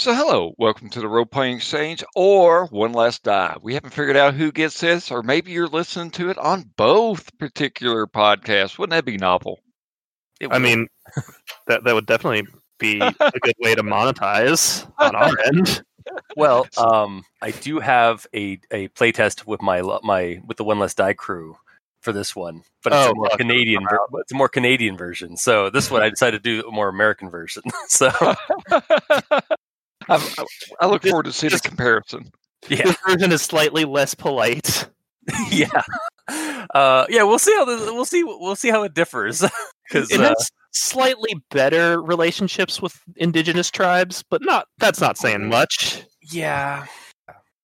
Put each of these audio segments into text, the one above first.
So, hello, welcome to the Role Playing Exchange or One Last Die. We haven't figured out who gets this, or maybe you're listening to it on both particular podcasts. Wouldn't that be novel? I mean, that that would definitely be a good way to monetize on our end. well, um, I do have a a playtest with my my with the One Less Die crew for this one, but it's Oh, a more fuck, Canadian. Ver- it's a more Canadian version. So this one, I decided to do a more American version. so I'm- I, I look forward to seeing the comparison. yeah, This version is slightly less polite. yeah, uh, yeah. We'll see how this, we'll see we'll see how it differs because It uh, has slightly better relationships with indigenous tribes, but not that's not saying much. yeah,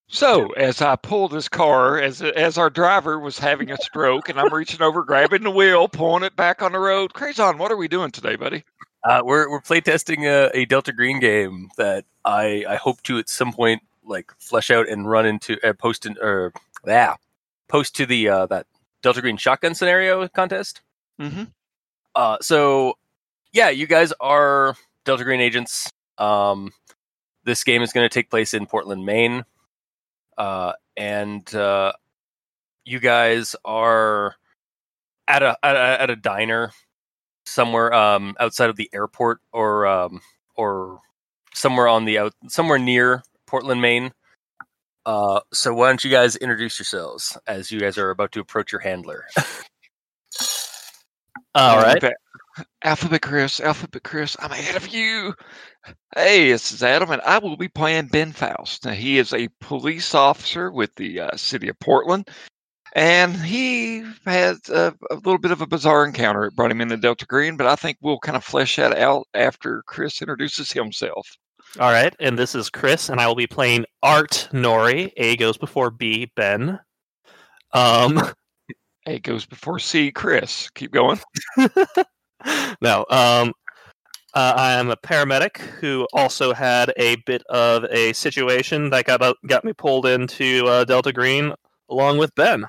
So, as I pull this car, as as our driver was having a stroke, and I'm reaching over, grabbing the wheel, pulling it back on the road. Crazon, what are we doing today, buddy? Uh, we're we're playtesting a, a Delta Green game that I I hope to at some point like flesh out and run into uh, post in or yeah post to the uh, that Delta Green shotgun scenario contest. Mm-hmm. Uh, so yeah, you guys are Delta Green agents. Um, this game is going to take place in Portland, Maine, uh, and uh, you guys are at a at a, at a diner somewhere um, outside of the airport or um, or somewhere on the out somewhere near Portland, Maine. Uh, so why don't you guys introduce yourselves as you guys are about to approach your handler? All right. Alphabet Chris, Alphabet Chris, I'm ahead of you. Hey, this is Adam, and I will be playing Ben Faust. Now, he is a police officer with the uh, city of Portland, and he had a, a little bit of a bizarre encounter. It brought him into Delta Green, but I think we'll kind of flesh that out after Chris introduces himself. All right, and this is Chris, and I will be playing Art Norie. A goes before B. Ben. Um, A goes before C, Chris. Keep going. no. Um, uh, I am a paramedic who also had a bit of a situation that got out- got me pulled into uh, Delta Green along with Ben.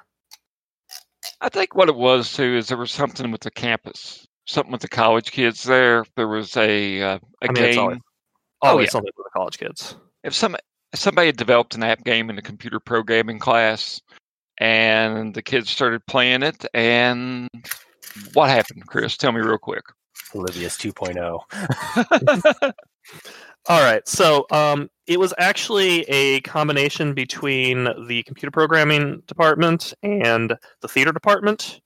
I think what it was too is there was something with the campus, something with the college kids there. There was a uh, a I mean, game. always- Oh, Always yeah. something for the college kids. if some if somebody had developed an app game in the computer programming class and the kids started playing it and what happened chris tell me real quick Oblivious oh. 2.0. All right. So um, it was actually a combination between the computer programming department and the theater department.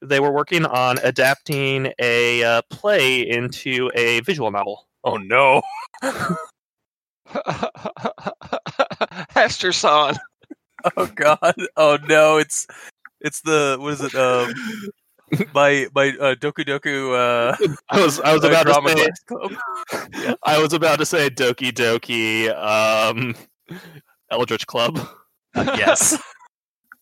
They were working on adapting a uh, play into a visual novel. Oh no! Hester son Oh god! Oh no! It's it's the what is it? Um, my my uh, Doku Doku. Uh, I was I was about to say class club. I was about to say Doki Doki um, Eldritch Club. yes.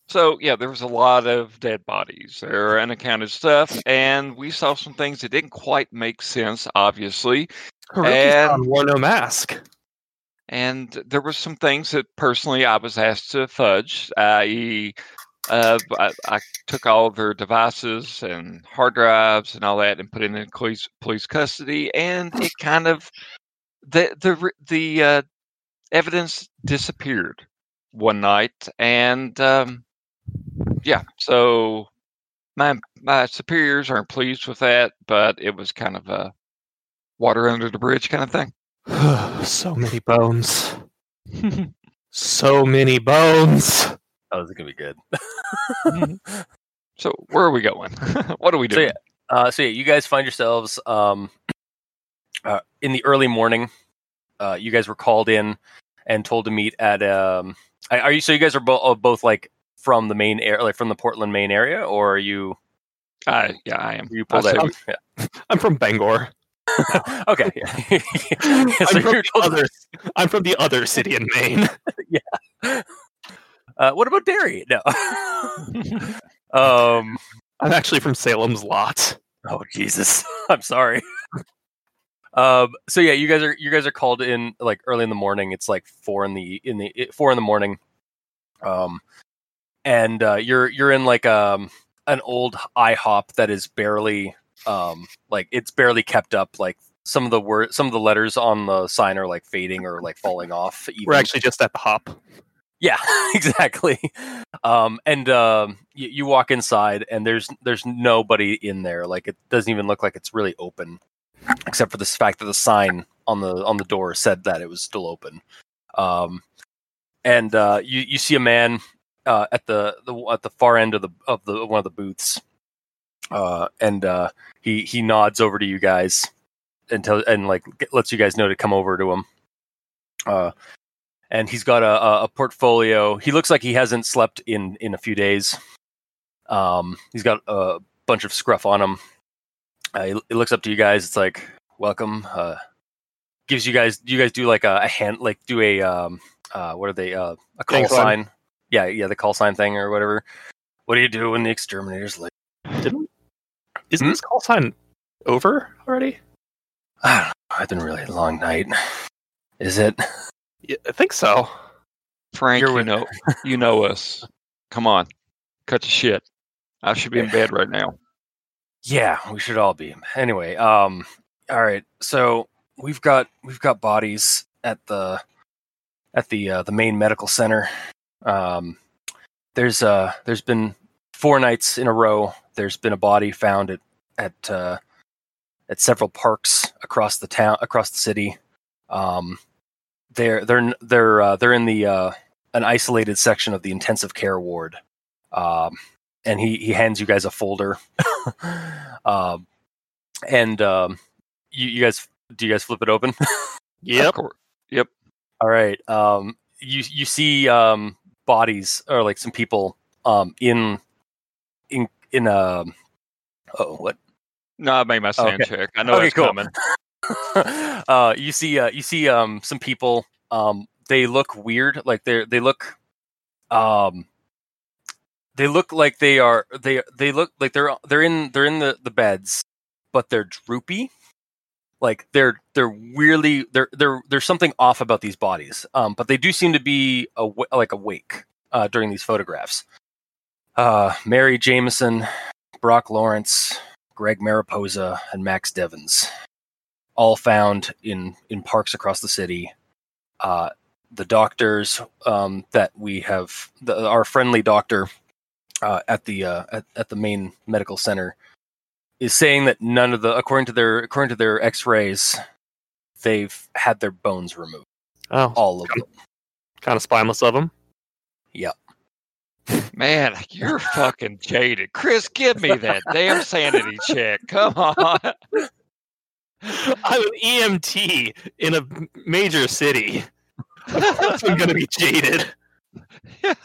so yeah there was a lot of dead bodies there were unaccounted stuff and we saw some things that didn't quite make sense obviously Haruki-san And- wore no mask. and there were some things that personally I was asked to fudge, i.e., uh, I, I took all of their devices and hard drives and all that and put it in police police custody, and it kind of the the the uh, evidence disappeared one night, and um, yeah, so my my superiors aren't pleased with that, but it was kind of a water under the bridge kind of thing. so many bones. So many bones. Oh, this is gonna be good. So where are we going? what are we So, doing? yeah. Uh, so yeah, you guys find yourselves um, uh, in the early morning. Uh, you guys were called in and told to meet at. Um, are are you? So you guys are bo- both like from the main area, like from the Portland main area, or are you? I, yeah, I am. You pulled I out. say- Yeah. I'm from Bangor. okay. Yeah. I'm, from the other, I'm from the other city in Maine. Uh, what about Derry? No. um. I'm actually from Salem's Lot. Oh Jesus, I'm sorry. Um. So yeah, you guys are you guys are called in like early in the morning. It's like four in the in the four in the morning. Um, and uh, you're you're in like um an old IHOP that is barely um like it's barely kept up. Like some of the word some of the letters on the sign are like fading or like falling off. We're actually just at the hop. Yeah, exactly. Um, and um, you, you walk inside, and there's there's nobody in there. Like it doesn't even look like it's really open, except for this fact that the sign on the on the door said that it was still open. Um, and uh, you you see a man uh, at the, the at the far end of the of the one of the booths, uh, and uh, he he nods over to you guys and tell and like lets you guys know to come over to him. Uh, and he's got a, a, portfolio. He looks like he hasn't slept in in a few days. Um, he's got a bunch of scruff on him. Uh, he, he looks up to you guys. It's like welcome. Uh, gives you guys. Do you guys do like a, a hand? Like do a um uh what are they? Uh, a call Gang sign. Yeah, yeah, the call sign thing or whatever. What do you do when the exterminator's like? Didn't isn't Hmm? this call sign over already? I don't know. It's been a really long night. Is it? Yeah, I think so. Frank, You're you know, you know us. Come on, cut the shit. I should be in bed right now. Yeah, we should all be. Anyway, um all right. So, we've got we've got bodies at the at the uh, the main medical center. Um there's uh there's been four nights in a row there's been a body found at at uh at several parks across the town across the city. Um they're they're they're uh, they're in the uh an isolated section of the intensive care ward. Um and he he hands you guys a folder um, and um, you, you guys, do you guys flip it open? Of Yep. All right. Um, you you see um, bodies or like some people um, in in in a oh what No, I made my sound Okay. check. I know Okay, it's cool. coming. uh, you see uh, you see um, some people. Um, they look weird. Like they they look um, they look like they are they they look like they're they're in they're in the, the beds, but they're droopy. Like they're they're weirdly they're they're there's something off about these bodies. Um, but they do seem to be awa- like awake uh, during these photographs. Uh, Mary Jameson, Brock Lawrence, Greg Mariposa, and Max Devons, all found in in parks across the city. Uh, the doctors um, that we have, the, our friendly doctor uh, at the uh, at, at the main medical center, is saying that none of the according to their according to their X-rays, they've had their bones removed, Oh, all of them. kind of spineless of them. Yep. Man, you're fucking jaded. Chris, give me that damn sanity check. Come on. I'm an EMT in a major city. Of course I'm going to be jaded.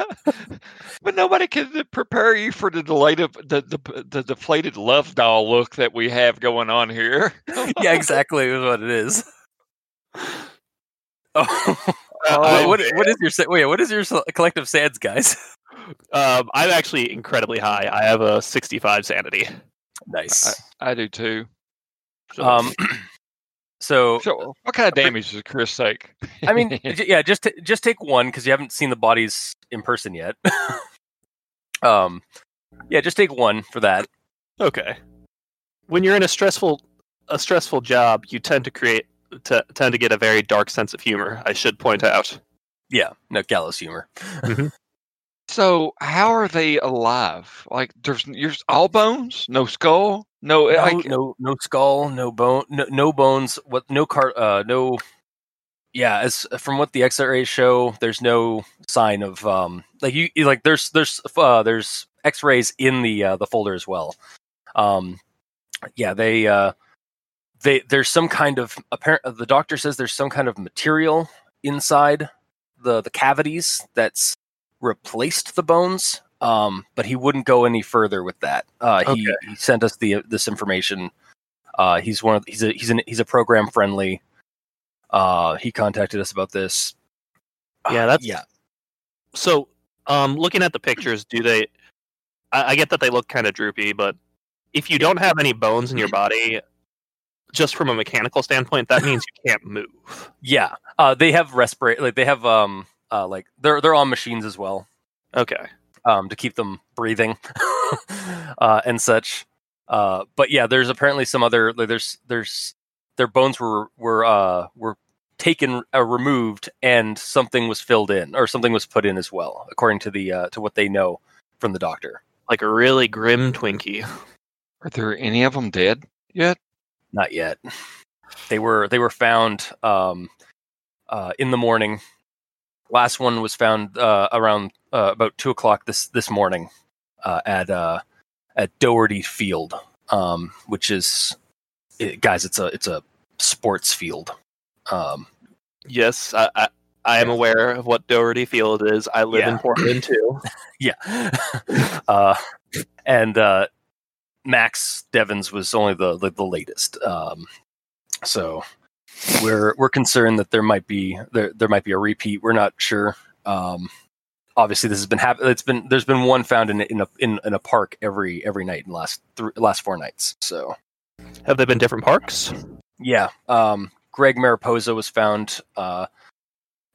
but nobody can prepare you for the deflated, the, the, the deflated love doll look that we have going on here. yeah, exactly is what it is. Oh, Uh, what, what is your wait? What is your collective sads, guys? Um, I'm actually incredibly high. I have a 65 sanity. Nice. I do too. So- Um, so So, what kind of damage does Chris take? I mean, yeah, just t- just take one because you haven't seen the bodies in person yet. um, yeah, just take one for that. okay. When you're in a stressful a stressful job, you tend to create to, tend to get a very dark sense of humor. I should point out. Yeah, no gallows humor. So, how are they alive? Like, there's there's all bones, no skull, no, No, like, no, no skull, no bone, no, no bones. What? No car. Uh, no. Yeah, as from what the X-rays show, there's no sign of um like you you- like there's there's uh there's X-rays in the uh, the folder as well. Um, yeah, they uh they there's some kind of apparent. The doctor says there's some kind of material inside the the cavities that's replaced the bones. Um, but he wouldn't go any further with that. Uh, he, he sent us the this information. Uh, he's one of he's a he's an he's a program friendly. Uh, he contacted us about this. Yeah, that's yeah. So, um, looking at the pictures, do they? I, I get that they look kind of droopy, but if you don't have any bones in your body, just from a mechanical standpoint, that means you can't move. Yeah, uh, they have respirate like they have um uh like they're they're on machines as well Okay. um to keep them breathing uh and such. Uh, but yeah, there's apparently some other like there's there's their bones were were uh, were taken uh, removed and something was filled in or something was put in as well according to the uh, to what they know from the doctor Like a really grim Twinkie. Are there any of them dead yet? not yet they were they were found um, uh, in the morning last one was found uh, around uh, about two o'clock this this morning uh, at uh, at Doherty Field um, which is it, guys it's a it's a sports field um, Yes, I, I, I am aware of what Doherty Field is. I live in Portland too. yeah. uh, and uh, Max Devons was only the the, the latest. Um, so we're we're concerned that there might be there there might be a repeat. We're not sure. Um, obviously, this has been happening. It's been there's been one found in a- in a in, in a park every every night in the last th- last four nights. So Have they been different parks? yeah, um, Greg Mariposa was found. Uh,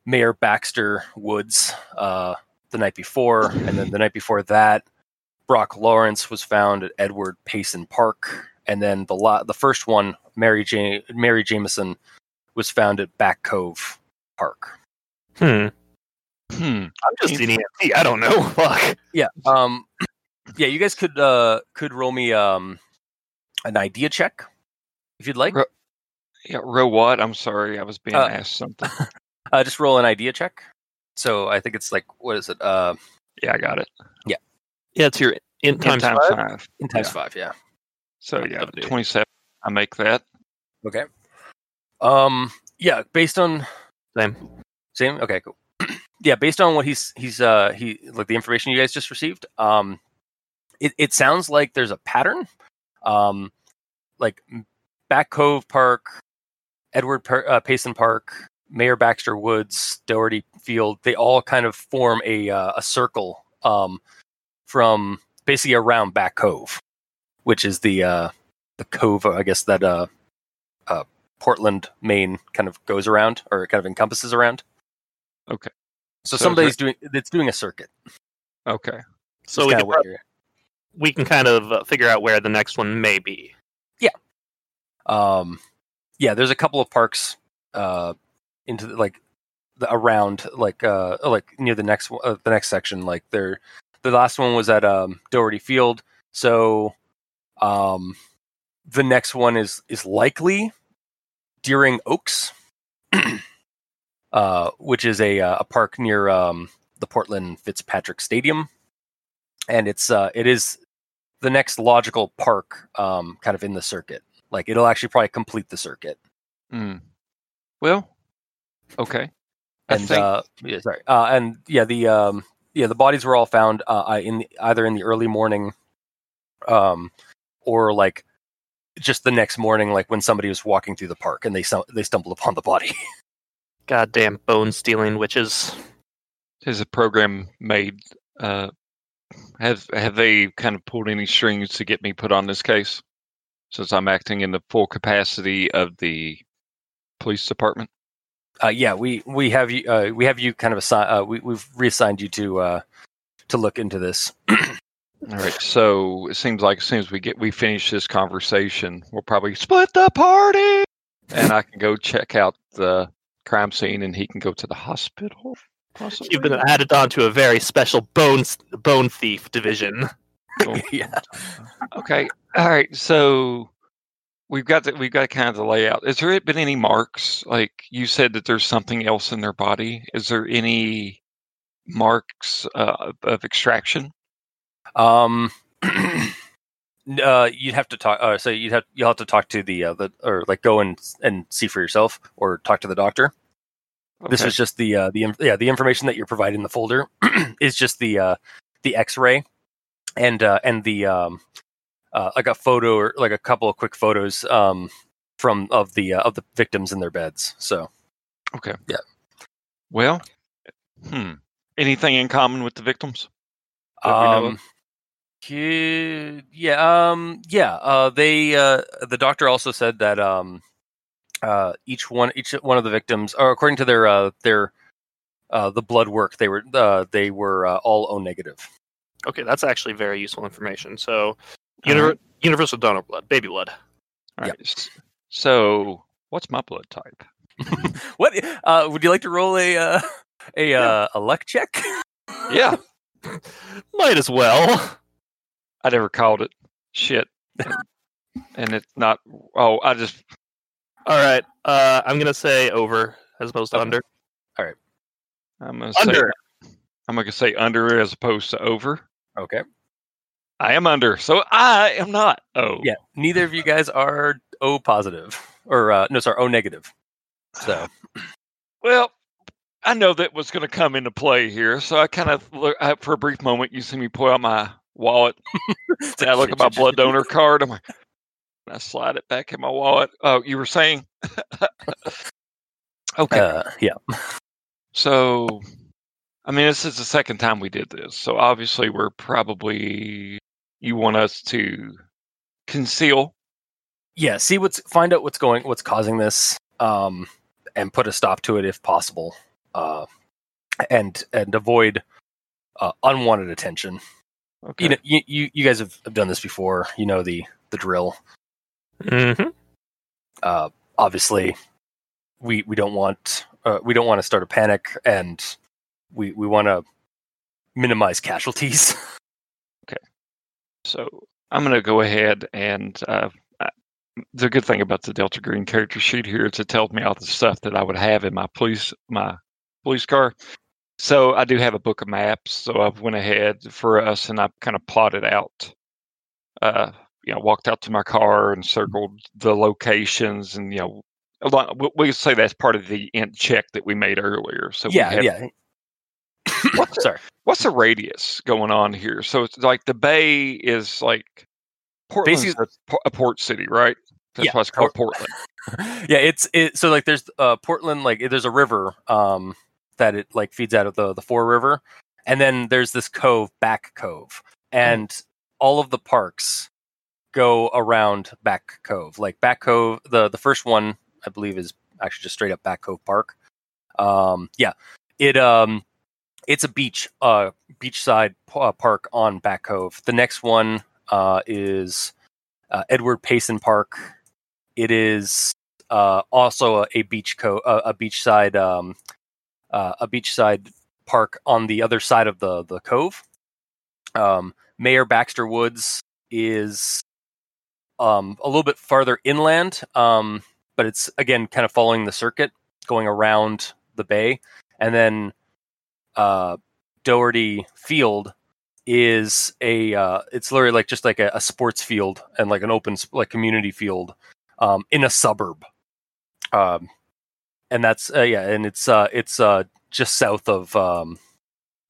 Mayor Baxter Woods uh, the night before, and then the night before that, Brock Lawrence was found at Edward Payson Park, and then the la- the first one, Mary ja- Mary Jameson, was found at Back Cove Park. Hmm. Hmm. I'm just an EMT. I don't know. Fuck. Yeah. Um. Yeah, you guys could uh could roll me um an idea check if you'd like. Ro- Yeah, row what? I'm sorry, I was being Uh, asked something. Uh, just roll an idea check. So I think it's like what is it? Uh, Yeah, I got it. Yeah, Yeah, it's your in Ten times times five. five. in times Yeah. five. Yeah. So yeah, seventy. 27. I make that. Okay. Um. Yeah. Based on Same. same. Okay. Cool. yeah. Based on what he's he's uh he like the information you guys just received. Um. It it sounds like there's a pattern. Um. Like Back Cove Park, Edward per- uh, Payson Park, Mayor Baxter Woods, Doherty Field. They all kind of form a uh, a circle. Um. From basically around Back Cove, which is the uh the cove, I guess that uh uh Portland, Maine kind of goes around or kind of encompasses around. Okay. So, So somebody's doing it's doing a circuit. Okay. So we can, we can kind of uh, figure out where the next one may be. Yeah. Um yeah, there's a couple of parks uh into the, like the, around like uh like near the next one- uh, the next section like there the last one was at um Doherty Field. So um the next one is is likely Deering Oaks. uh, which is a uh, a park near um, the Portland Fitzpatrick Stadium, and it's uh, it is the next logical park, um, kind of in the circuit. Like it'll actually probably complete the circuit. Hmm. Well, okay. I And think uh, yeah, sorry, uh, and yeah, the um, yeah, the bodies were all found uh, uh, in the, either in the early morning, um, or like just the next morning, like when somebody was walking through the park and they stum- they stumbled upon the body. Goddamn bone stealing witches. is a program made. Uh, have have they kind of pulled any strings to get me put on this case? Since I'm acting in the full capacity of the police department. Uh, yeah, we we have you uh, we have you kind of assign uh, we we've reassigned you to uh, to look into this. All right. So it seems like as soon as we get we finish this conversation, we'll probably split the party, and I can go check out the crime scene, and he can go to the hospital. Possibly. You've been added on to a very special bone bone thief division. Cool. yeah. Okay. All right. So we've got the, we've got kind of the layout. Has there been any marks? Like you said that there's something else in their body. Is there any marks uh, of extraction? Um, uh, you'd have to talk. Uh, so you'd have you'll have to talk to the uh, the or like go and and see for yourself or talk to the doctor. This is just the uh, the yeah the information that you're providing in the folder is just the uh, the X-ray and uh, and the um, uh, like a photo or like a couple of quick photos um, from of the uh, of the victims in their beds. So okay. yeah. Well, hmm. Anything in common with the victims? that we know of? Um, yeah, yeah, um, yeah. Uh, they, uh, the doctor also said that um, uh, each one, each one of the victims, or according to their uh, their uh, the blood work, they were uh, they were uh, all O negative. Okay, that's actually very useful information. So, All univer- right. universal donor blood, baby blood. All right. S- So What's my blood type? what uh, would you like to roll a uh, a uh, a luck check? Yeah, Might as well. I never called it. Shit. And, and it's not. Oh, I just. All right. Uh, I'm gonna say over as opposed to Okay. under. All right. I'm gonna say. Under. I'm gonna say under as opposed to over. Okay. I am under, so I am not. Oh, Yeah. Neither of you guys are O positive or uh, no, sorry, O negative. So Well, I know that was going to come into play here, so I kind of look I, for a brief moment. You see me pull out my wallet, I look at my blood donor card. I'm like, I slide it back in my wallet. Oh, you were saying? okay, Uh, yeah. so I mean, this is the second time we did this, so obviously we're probably you want us to conceal. Yeah. See what's find out what's going what's causing this, um, and put a stop to it if possible. Uh, and and avoid uh, unwanted attention. Okay. You know, you, you you guys have, have done this before. You know the the drill. Mm-hmm. uh, obviously we we don't want uh, we don't want to start a panic and we we want to minimize casualties okay. So I'm going to go ahead and uh, the good thing about the Delta Green character sheet here is it tells me all the stuff that I would have in my police my police car. So I do have a book of maps. So I've went ahead for us and I've kind of plotted out. Uh, you know, walked out to my car and circled the locations, and you know, a lot. We, we say that's part of the int check that we made earlier. So we yeah have- yeah What's sorry what's the radius going on here? So it's like the bay is like Portland's Basically- a, a port city, right? That's Yeah, why it's called Portland. yeah it's it so like there's uh portland like there's a river um that it like feeds out of the the Fore River. And then there's this cove back cove. And all of the parks go around back cove. Like back cove the the first one i believe is actually just straight up back cove park. Um yeah. It um it's a beach uh beachside uh, park on back cove. The next one uh is uh, edward payson park. It is uh, also a, a beach co- uh, a beachside um, uh, a beachside park on the other side of the the cove. Um, Mayor Baxter Woods is um, a little bit farther inland, um, but it's again kind of following the circuit, going around the bay, and then uh, Doherty Field is a uh, it's literally like just like a, a sports field and like an open like community field um, in a suburb. Um, and that's uh, yeah, and it's uh, it's uh, just south of um,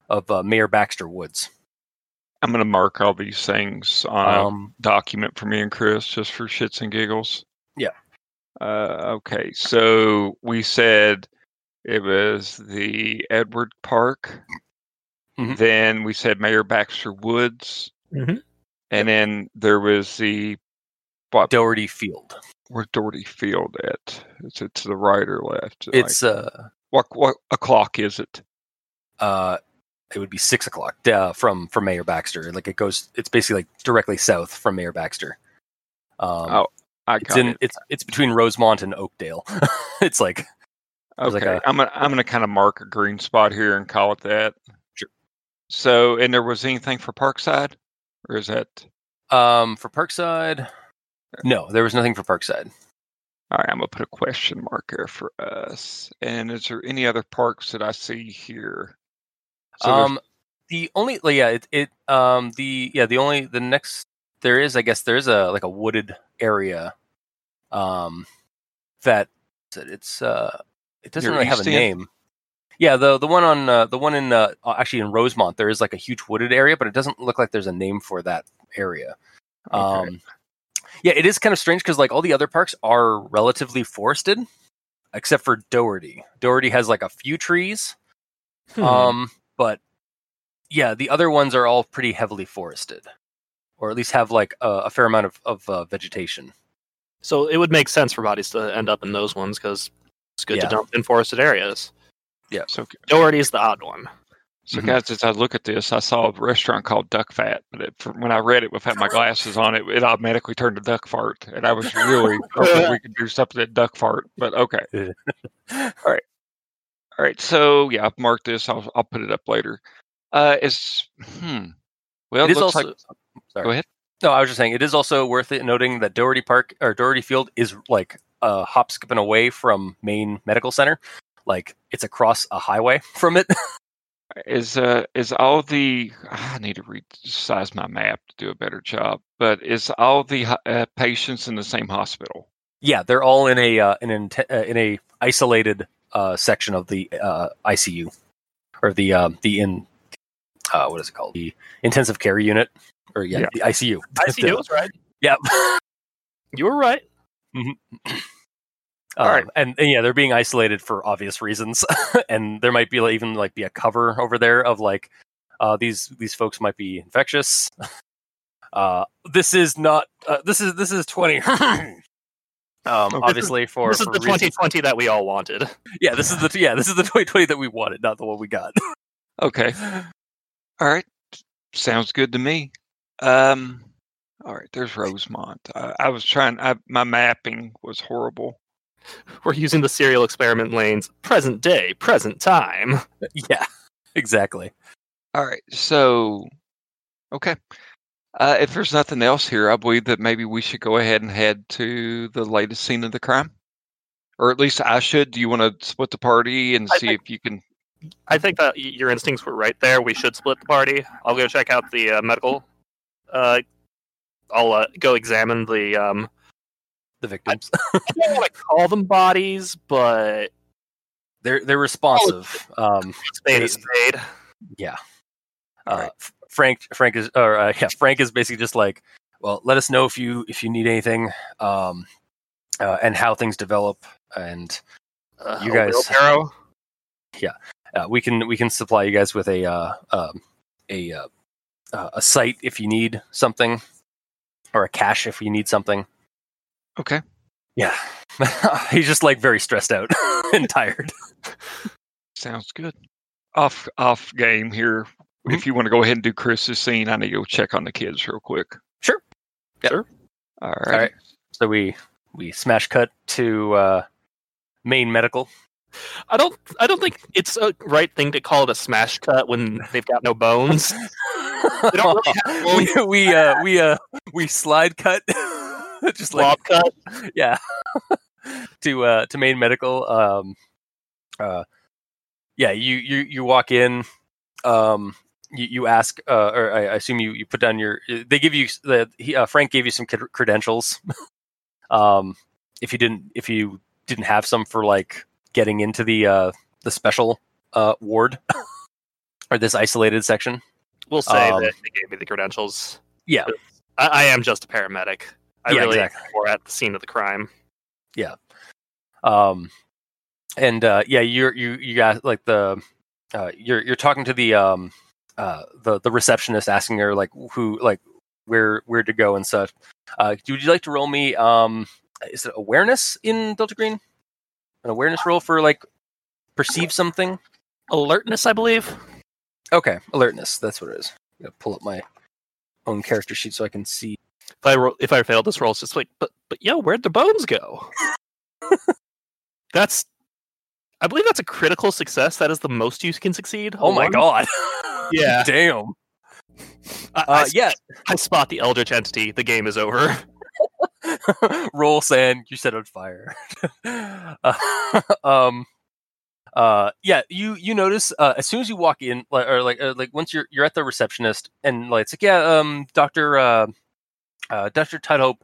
of uh, Mayor Baxter Woods. I'm going to mark all these things on a Um, document for me and Chris just for shits and giggles. Yeah. Uh, okay, so we said it was the Edward Park. Mhm. Then we said Mayor Baxter Woods. Mhm. And then there was the what? Doherty Field. Where's Doherty Field at? It's it to the right or left? Like, It's uh, what what o'clock is it? uh, it would be six o'clock uh, from from Mayor Baxter. Like it goes, it's basically like directly south from Mayor Baxter. Um, Oh, I it's in it. it's it's between Rosemont and Oakdale. it's like Okay, like a- I'm gonna I'm gonna kind of mark a green spot here and call it that. Sure. So, and there was anything for Parkside, or is that um for Parkside. No, there was nothing for Parkside. all right? I'm gonna put a question mark there for us. And is there any other parks that I see here? So um, the only like, yeah, it, it um the yeah the only the next there is I guess there is a like a wooded area, um, that it's uh it doesn't really have a End? name. Yeah, the the one on uh, the one in uh, actually in Rosemont there is like a huge wooded area, but it doesn't look like there's a name for that area. okay. Um, yeah, it is kind of strange because like all the other parks are relatively forested, except for Doherty. Doherty has like a few trees, Hmm. um, but yeah, the other ones are all pretty heavily forested, or at least have like a, a fair amount of of uh, vegetation. so it would make sense for bodies to end up in those ones because it's good Yeah. to dump in forested areas. Yeah. So Doherty is the odd one. So, Mhm. guys, as I look at this, I saw a restaurant called Duck Fat, but it, when I read it without my glasses on, it it automatically turned to Duck Fart, and I was really hoping we could do something at Duck Fart. But okay, all right, all right. So yeah, I've marked this. I'll I'll put it up later. Uh, it's hmm. Well, It it is looks also. like. sorry. Go ahead. No, I was just saying it is also worth it noting that Doherty Park or Doherty Field is like a hop skipping away from Maine Medical Center. Like it's across a highway from it. Is uh is all the I need to resize my map to do a better job, but is all the uh, patients in the same hospital? yeah, they're all in a uh, in an uh, in a isolated uh, section of the uh, ICU or the um, the in uh, what is it called the intensive care unit or yeah, Yeah. the ICU. ICU was right. Yeah. You were right. Um, right. and, and yeah, they're being isolated for obvious reasons, and there might be like, even like be a cover over there of like uh, these these folks might be infectious. Uh, this is not. Uh, this is this is twenty. um, obviously for this is for the 2020 that we all wanted. Yeah, this is the yeah this is the twenty twenty that we wanted, not the one we got. Okay. All right. Sounds good to me. Um all right, there's Rosemont. I, I was trying I, my mapping was horrible. We're using the Serial Experiments Lain. Present day, present time. yeah, exactly. All right. So okay. Uh, if there's nothing else here, I believe that maybe we should go ahead and head to the latest scene of the crime. Or at least I should. Do you want to split the party and I see if you can I think that your instincts were right there. We should split the party. I'll go check out the uh, medical. Uh, I'll uh, go examine the. Um, The victims I don't want to call them bodies, but they're they're responsive. Um, spade spade. Yeah. Uh, right. Frank Frank is or uh, yeah Frank is basically just like well let us know if you if you need anything um uh, and how things develop and Uh, You guys- wheelbarrow. uh, we can we can supply you guys with a uh, um, a a site if you need something or a cache if you need something Okay. yeah he's just like very stressed out and tired Sounds good. Off off game here. Mm-hmm. If you want to go ahead and do Chris's scene, I need to go check on the kids real quick. Sure. Yep. Sure. All right. all right so we we smash cut to uh main medical I don't. I don't think it's a right thing to call it a smash cut when they've got no bones. don't really have we we uh we uh we slide cut just like cut. yeah to uh to main medical um uh yeah you you you walk in um you, you ask uh or I, I assume you you put down your they give you the he, uh, Frank gave you some credentials um if you didn't if you didn't have some for like getting into the uh the special uh ward or this isolated section We'll say Um, that they gave me the credentials. yeah I, I am just a paramedic. I Yeah, really exactly. were at the scene of the crime. Yeah. Um and uh yeah you're you you got like the uh you're you're talking to the um uh the the receptionist asking her like who like where where to go and such uh would you like to roll me um is it awareness in delta green an awareness roll for like perceive something Alertness, I believe. okay alertness that's what it is I'm gonna pull up my own character sheet so i can see If I if I failed this roll, it's just like, but but yo, where'd the bones go? that's, I believe that's a critical success. That is the most you can succeed. oh my god Yeah. damn I, uh I, yeah I spot the eldritch entity. The game is over. roll SAN you set on fire uh, um uh yeah you you notice uh, as soon as you walk in like or like uh, like once you're you're at the receptionist and like it's like yeah um dr uh, uh dr Tudhope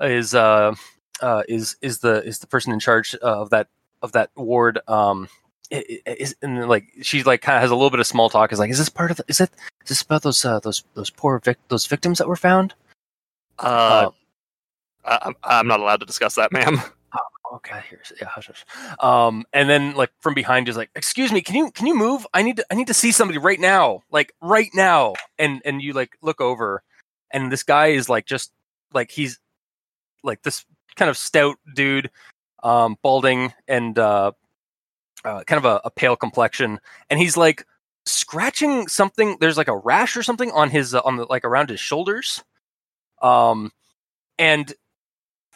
is uh uh is is the is the person in charge of that of that ward um i- i- is and like she like kind of has a little bit of small talk is like is this part of the, is it is this about those uh those those poor vic- those victims that were found Uh, I, I'm- I'm not allowed to discuss that, ma'am. Okay, here's yeah. Hush, hush. Um, and then like from behind is like, excuse me, can you can you move? I need to I need to see somebody right now, like right now. And and you like look over, and this guy is like just like he's like this kind of stout dude, um, balding and uh, uh kind of a, a pale complexion, and he's like scratching something. There's like a rash or something on his uh, on the like around his shoulders. Um, and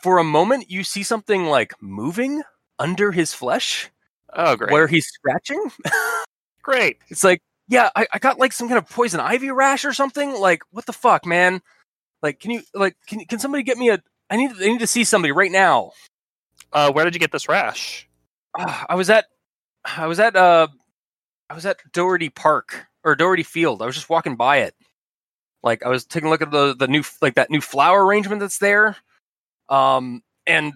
for a moment, you see something like moving under his flesh Oh, great. where he's scratching. Great. It's like, yeah, I, I got like some kind of poison ivy rash or something. Like, what the fuck, man? Like, can you like can can somebody get me a? I need I need to see somebody right now. Uh, where did you get this rash? Ah, I was at I was at uh I was at Doherty Park or Doherty Field. I was just walking by it. Like I was taking a look at the the new like that new flower arrangement that's there. Um and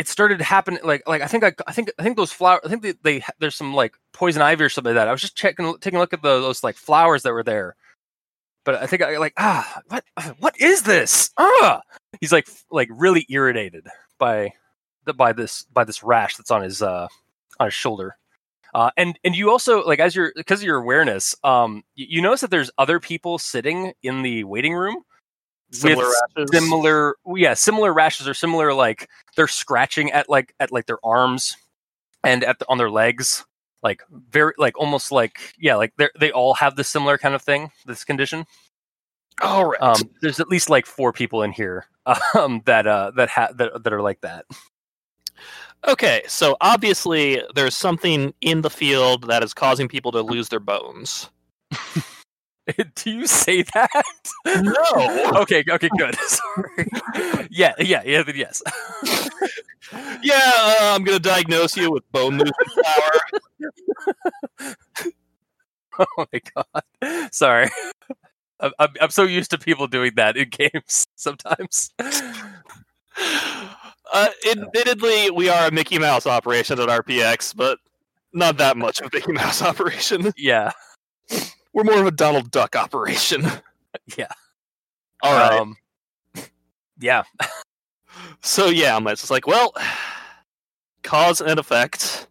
it started happening like like I think I, I think I think those flowers I think they, they there's some like poison ivy or something like that. I was just checking taking a look at the, those like flowers that were there. But I think I like ah what what is this? Ah he's like like really irritated by the, by this by this rash that's on his uh on his shoulder. Uh, and and you also like as your because of your awareness, um, you, you notice that there's other people sitting in the waiting room Similar with rashes? similar yeah similar rashes or similar like they're scratching at like at like their arms and at the, on their legs like very like almost like yeah like they they all have this similar kind of thing this condition All right. um there's at least like four people in here um that uh that ha- that, that are like that okay, so obviously there's something in the field that is causing people to lose their bones. do you say that? No. okay okay good. Sorry. Yeah yeah yeah yes. Yeah, uh, I'm gonna diagnose you with bone losing flower. oh my god. Sorry. I'm, I'm, I'm so used to people doing that in games sometimes. Uh, admittedly, we are a Mickey Mouse operation at RPX, but not that much of a Mickey Mouse operation. yeah We're more of a Donald Duck operation. Yeah. All right. um, yeah so yeah, I'm just like, well, cause and effect.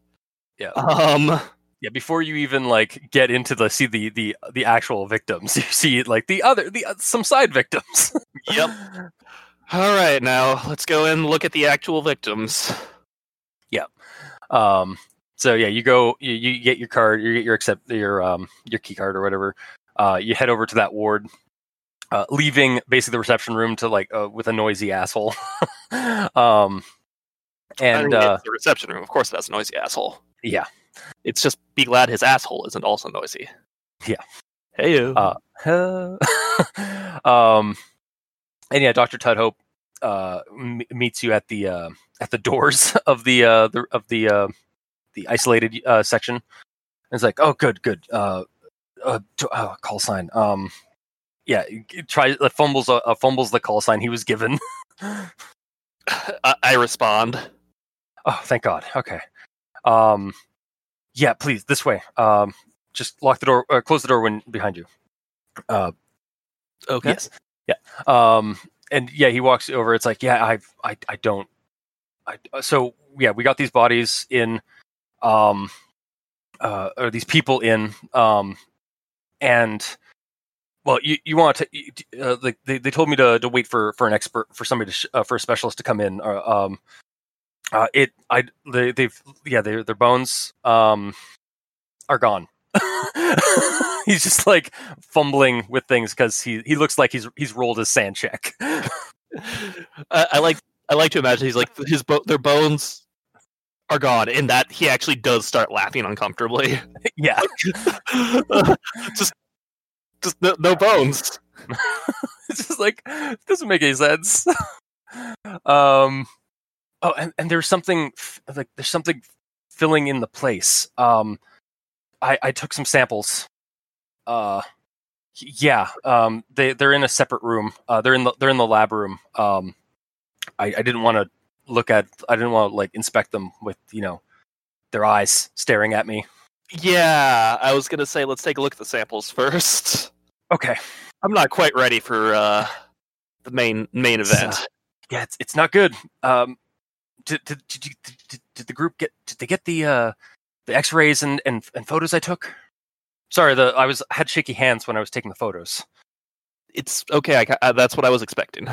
Yeah. Um. yeah before you even like get into the see the the the actual victims you see like the other the uh, some side victims Yep. All right. Now let's go and look at the actual victims. Yep. Um so yeah you go you, you get your card you get your accept your um your key card or whatever uh you head over to that ward uh leaving basically the reception room to like uh, with a noisy asshole um I and mean, uh the reception room. Of course, that's a noisy asshole. yeah It's just be glad his asshole isn't also noisy. Yeah. Hey. You. Uh, um, and yeah, Doctor Tudhope uh, m- meets you at the uh, at the doors of the uh, the of the uh, the isolated uh, section. And it's like, oh, good, good. Uh, uh, t- uh, call sign. Um, yeah, tries uh, fumbles uh, uh, fumbles the call sign he was given. I, I respond. oh, thank God. Okay. Um, yeah, please this way. Um, just lock the door. Uh, close the door when behind you. Uh, Okay. Yes. Yeah. Um. And yeah, he walks over. It's like, yeah, I, I, I don't. I. So yeah, we got these bodies in, um, uh, or these people in, um, and well, you you want to, uh, they they told me to to wait for for an expert for somebody to sh- uh, for a specialist to come in. Uh, um. Uh, it I they they've yeah their their bones um are gone. he's just like fumbling with things because he he looks like he's he's rolled his SAN check. I, I like. I like to imagine he's like his bo- their bones are gone, and that he actually does start laughing uncomfortably. yeah, just, just no, no bones. it's just like it doesn't make any sense. um, oh, and, and there's something like there's something filling in the place. Um, I I took some samples. Uh, yeah. Um, they they're in a separate room. Uh, they're in the they're in the lab room. Um, I I didn't want to look at. I didn't want to like inspect them with you know their eyes staring at me. Yeah, I was gonna say let's take a look at the samples first. Okay. I'm not quite ready for uh, the main main event. uh, Yeah, it's it's not good. Um, did did did, you, did, did the group get did they get the uh the X-rays and and, and photos I took? Sorry, the I was I had shaky hands when I was taking the photos. it's okay. I, uh, that's what I was expecting.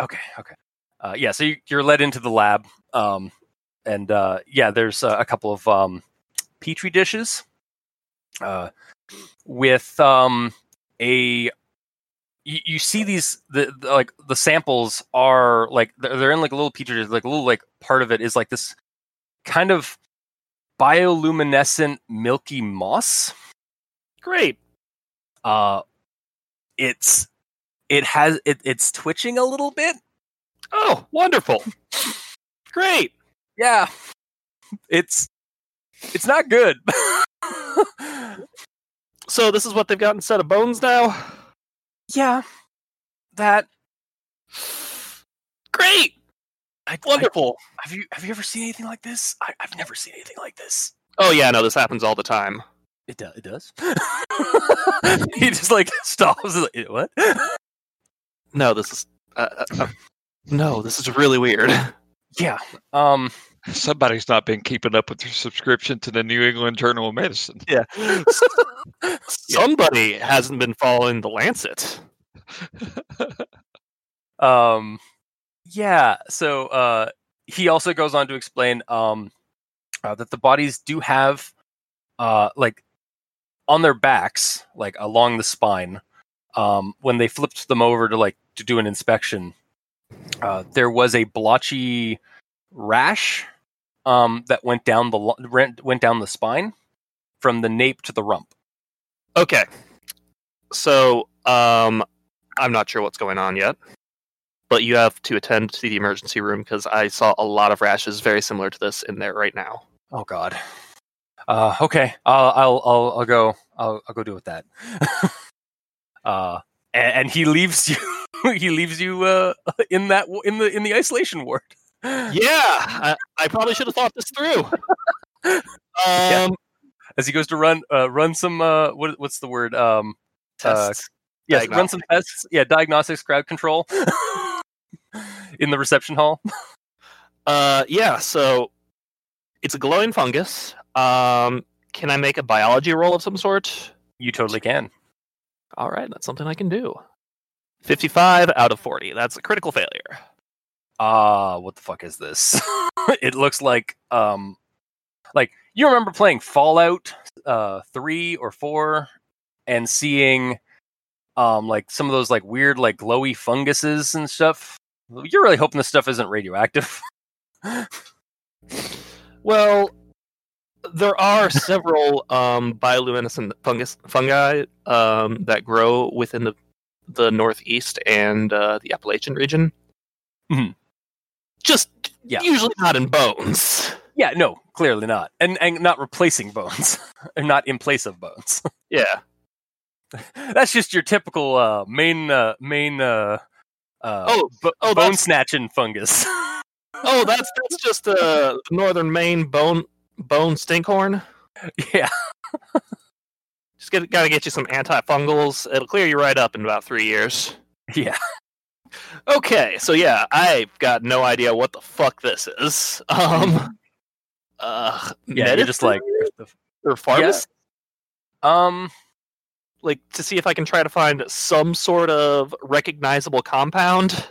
Okay, okay. Uh, yeah, so you, you're led into the lab, um, and uh, yeah, there's uh, a couple of um, petri dishes. Uh, with um a you, you see these the, the like the samples are like they're, they're in like a little petri dish like a little like part of it is like this kind of bioluminescent milky moss Great. uh it's it has it, it's twitching a little bit Oh, wonderful. Great. yeah it's it's not good So this is what they've got instead of bones now. yeah that Great. I, I- Wonderful. have you have you ever seen anything like this I, i've never seen anything like this Oh yeah, no, this happens all the time. It does. It does. he just like stops. Like, what? No, this is. Uh, uh, uh, no, this is really weird. Yeah. Um. Somebody's not been keeping up with their subscription to the New England Journal of Medicine. Yeah. Somebody hasn't been following the Lancet. Um. Yeah. So, uh, he also goes on to explain um uh, that the bodies do have uh like on their backs, like along the spine. Um, when they flipped them over to like to do an inspection, uh, there was a blotchy rash um, that went down the went down the spine from the nape to the rump. Okay. So, um, I'm not sure what's going on yet, but you have to attend to the emergency room because I saw a lot of rashes very similar to this in there right now. Oh God. Uh, okay, I'll I'll I'll, I'll go. I'll, I'll go do with that. uh, and, and he leaves you. he leaves you uh, in that in the in the isolation ward. Yeah, I, I probably should have thought this through. Um, Yeah. As he goes to run uh, run some uh, what what's the word um uh, tests. yes run some tests yeah diagnostics crowd control in the reception hall. Uh, yeah. So it's a glowing fungus. Um, can I make a biology roll of some sort? You totally can. All right, that's something I can do. Fifty-five out of forty. That's a critical failure. ah, what the fuck is this? it looks like um like you remember playing Fallout uh 3 or 4 and seeing um like some of those like weird like glowy funguses and stuff. You're really hoping this stuff isn't radioactive. Well, there are several um, bioluminescent fungus fungi um, that grow within the the Northeast and uh, the Appalachian region. Mhm. Just Yeah. usually not in bones. yeah, no, clearly not. And and not replacing bones. and not in place of bones. Yeah. That's just your typical uh main uh main uh uh Oh, bo- oh, bone snatching fungus. Oh, that's that's just uh, northern Maine bone bone stinkhorn. yeah. Just get, gotta get you some antifungals. It'll clear you right up in about three years. Yeah. Okay, so yeah, I've got no idea what the fuck this is. Um, uh, Yeah, you're just like medicine or pharmacy, um like to see if I can try to find some sort of recognizable compound.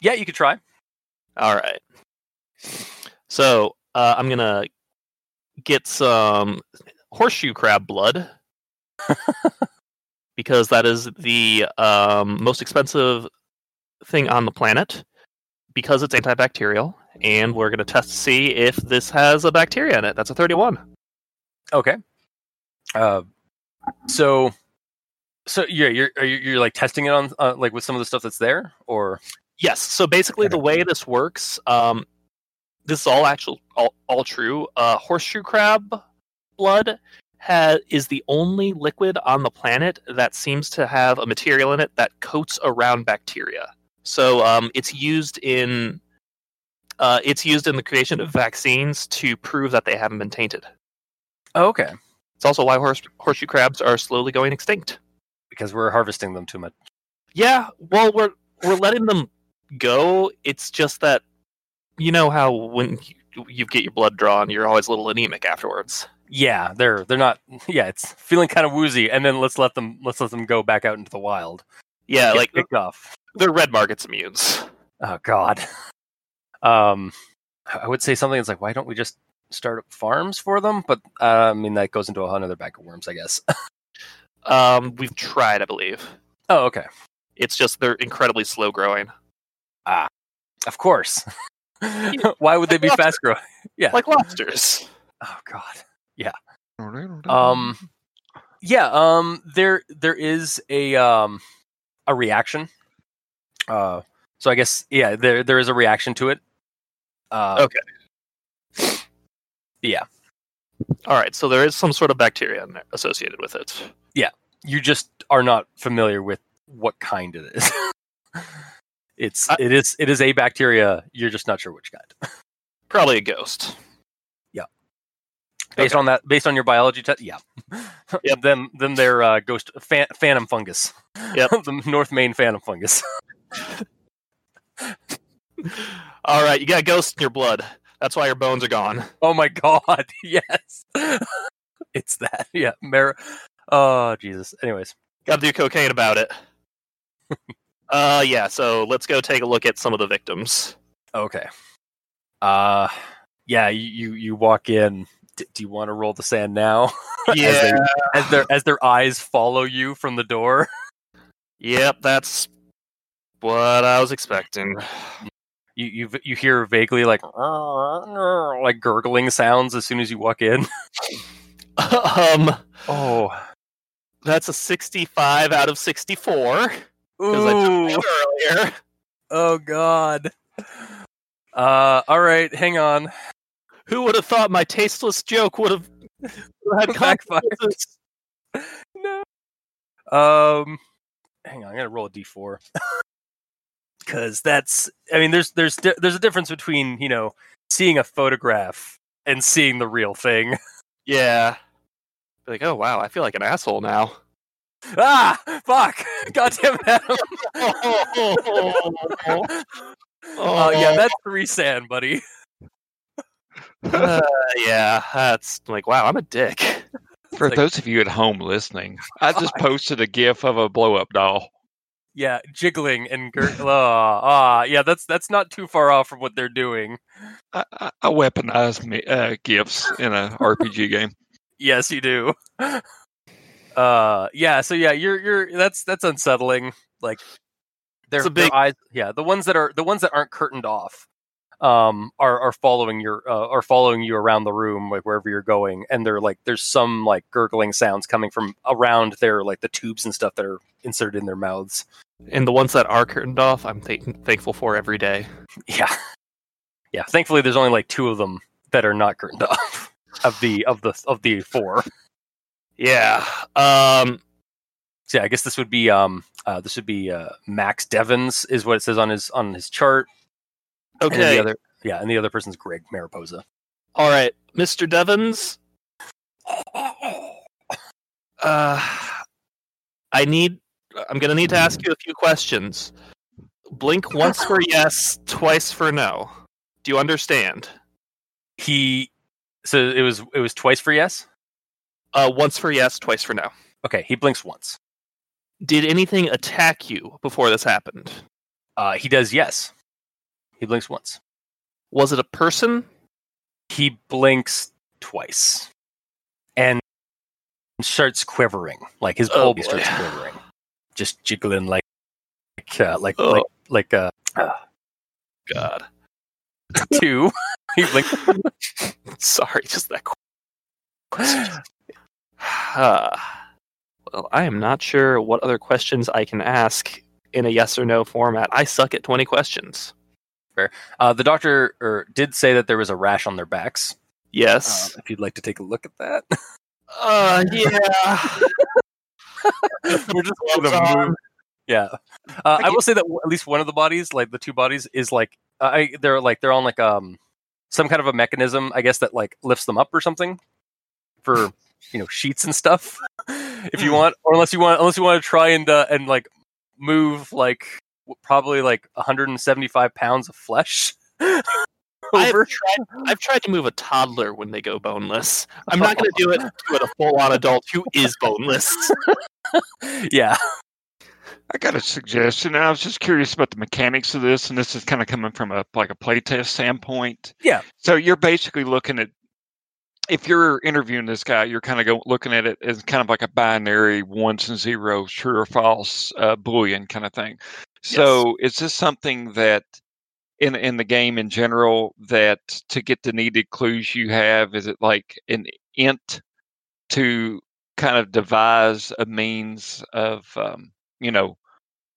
yeah, you could try. All right, so uh, I'm gonna get some horseshoe crab blood because that is the um, most expensive thing on the planet because it's antibacterial, and we're gonna test to see if this has a bacteria in it. That's a 31. Okay. Uh so so yeah, you're are you you're like testing it on uh, like with some of the stuff that's there or Yes. So basically, the way this works, um, this is all actual, all, all true. Uh, horseshoe crab blood ha- is the only liquid on the planet that seems to have a material in it that coats around bacteria. So um, it's used in uh, it's used in the creation of vaccines to prove that they haven't been tainted. oh, okay. It's also why horse- horseshoe crabs are slowly going extinct. Because we're harvesting them too much. Yeah, well, we're we're letting them go. It's just that you know how when you, you get your blood drawn, you're always a little anemic afterwards. Yeah, they're they're not yeah, it's feeling kind of woozy and then let's let them let's let them go back out into the wild. Yeah, like picked off. they're red markets immunes. Oh god. Um I would say something that's like why don't we just start up farms for them? But uh, I mean that goes into a whole other bag of worms, I guess. Um, we've tried, I believe. Oh, okay. It's just they're incredibly slow growing, Ah, Of course. Why would they be fast growing? Yeah. like lobsters. Oh God. Yeah. Um. Yeah. Um. There. There is a um a reaction. Uh. So I guess yeah. There. There is a reaction to it. Uh, Okay. Yeah. All right, so there is some sort of bacteria in there associated with it. Yeah. You just are not familiar with what kind it is. it's. I- it is. It is a bacteria. You're just not sure which kind. Probably a ghost. Yeah. Based Okay. on that. Based on your biology test. Yeah. Yep. then. Then they're uh, ghost phan- phantom fungus. Yep. the North Maine phantom fungus. All right, you got ghosts in your blood. That's why your bones are gone. Oh my god, yes. it's that. Yeah, Mar- Oh, Jesus. Anyways. Got to do cocaine about it. Uh, yeah. So let's go take a look at some of the victims. Okay. Uh yeah, you you, walk in. D- do you want to roll the SAN now? As they- as their as their eyes follow you from the door. Yep, that's what I was expecting. You you you hear vaguely like like gurgling sounds as soon as you walk in. um, Oh. that's a 65 out of 64 because I took earlier. Oh god. Uh all right, hang on. Who would have thought my tasteless joke would have had consequences? no. Um, hang on, I'm gonna roll a d4 because that's. I mean, there's there's there's a difference between you know seeing a photograph and seeing the real thing. Yeah. Like, oh wow, I feel like an asshole now. Ah, fuck! Goddamn Adam. Oh, yeah, that's three SAN, buddy. Uh, yeah, that's like wow, I'm a dick. For like- those of you at home listening, I just posted a GIF of a blow up doll. Yeah, jiggling and gur- ah, ah, yeah. That's that's not too far off from what they're doing. I, I, I weaponize me, uh, GIFs in a RPG game. Yes, you do. Uh, yeah. So yeah, you're you're that's that's unsettling. Like, their, It's a their big- eyes. Yeah, the ones that are the ones that aren't curtained off, um, are are following your uh, are following you around the room, like wherever you're going, and they're like there's some like gurgling sounds coming from around their like the tubes and stuff that are inserted in their mouths. And the ones that are curtained off, I'm thank- thankful for every day. Yeah, yeah. Thankfully, there's only like two of them that are not curtained off of the of the of the four. Yeah. Um. So yeah, I guess this would be um uh, this would be uh, Max Devons is what it says on his on his chart. And Okay. the other yeah, and the other person's Greg Mariposa. All right, Mr. Devons. Uh, I need. I'm gonna need to ask you a few questions. Blink once for yes, twice for no. Do you understand? He so it was it was twice for yes. Uh, once for yes, twice for no. Okay, he blinks once. Did anything attack you before this happened? Uh, he does yes. He blinks once. Was it a person? He blinks twice, and starts quivering like his Oh, bulb boy. starts quivering, just jiggling like like uh, like, Oh. like like uh God. two. he blinks Sorry, just that. Question. Uh, well, I am not sure what other questions I can ask in a yes or no format. I suck at 20 questions. Uh, the doctor er, did say that there was a rash on their backs. Yes. Uh, if you'd like to take a look at that, Uh, yeah. we're just gonna on. move. Yeah, uh, I will say that at least one of the bodies, like the two bodies, is like uh, I they're like they're on like um some kind of a mechanism, I guess that like lifts them up or something for you know sheets and stuff. if you want, or unless you want, unless you want to try and uh, and like move like probably like 175 pounds of flesh. I've tried, I've tried to move a toddler when they go boneless. I'm not going to do it to a full on adult who is boneless. yeah. I got a suggestion. I was just curious about the mechanics of this, and this is kind of coming from a like a playtest standpoint. Yeah. So you're basically looking at if you're interviewing this guy, you're kind of go, looking at it as kind of like a binary ones and zeros, true or false, uh, boolean kind of thing. So, is this something that in in the game in general that to get the needed clues you have, is it like an int to kind of devise a means of, um, you know,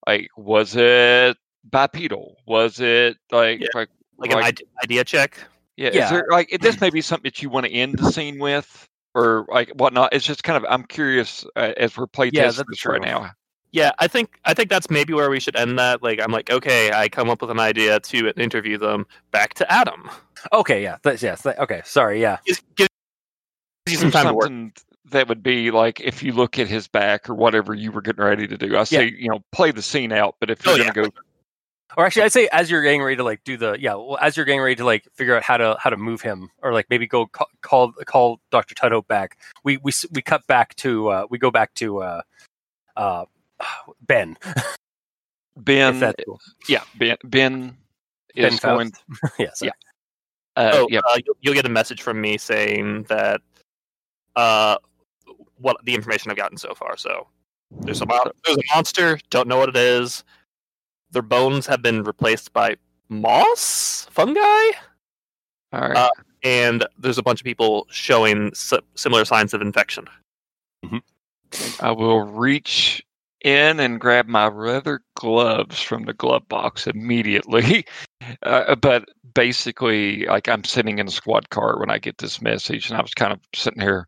like was it bipedal? Was it like Yeah. like Like, an idea check. Yeah, Yeah. Is there like this may be something that you want to end the scene with or like whatnot? It's just kind of I'm curious uh, as we're playtesting Yeah, that's this right now. Yeah, I think I think that's maybe where we should end that. Like, I'm like, okay, I come up with an idea to interview them. Back to Adam. Okay, yeah, that's yes. that- okay, sorry, yeah. Gives, gives you some time to work. something that would be like if you look at his back or whatever you were getting ready to do. I say you know play the scene out, but if you're Oh, gonna go Or actually, I'd say as you're getting ready to like do the yeah, well, as you're getting ready to like figure out how to how to move him, or like maybe go call call, call Doctor Tutto back. We we we cut back to uh, we go back to uh, uh, Ben. Ben, cool. yeah, Ben, Ben Ben is going. Faust. yeah, sorry. Uh, oh, yeah, uh, you'll, you'll get a message from me saying that uh, what the information I've gotten so far. So there's a mon- there's a monster. Don't know what it is. Their bones have been replaced by moss, fungi, all right. uh, and there's a bunch of people showing si- similar signs of infection. I will reach in and grab my leather gloves from the glove box immediately. Uh, but basically, like I'm sitting in a squad car when I get this message, and I was kind of sitting here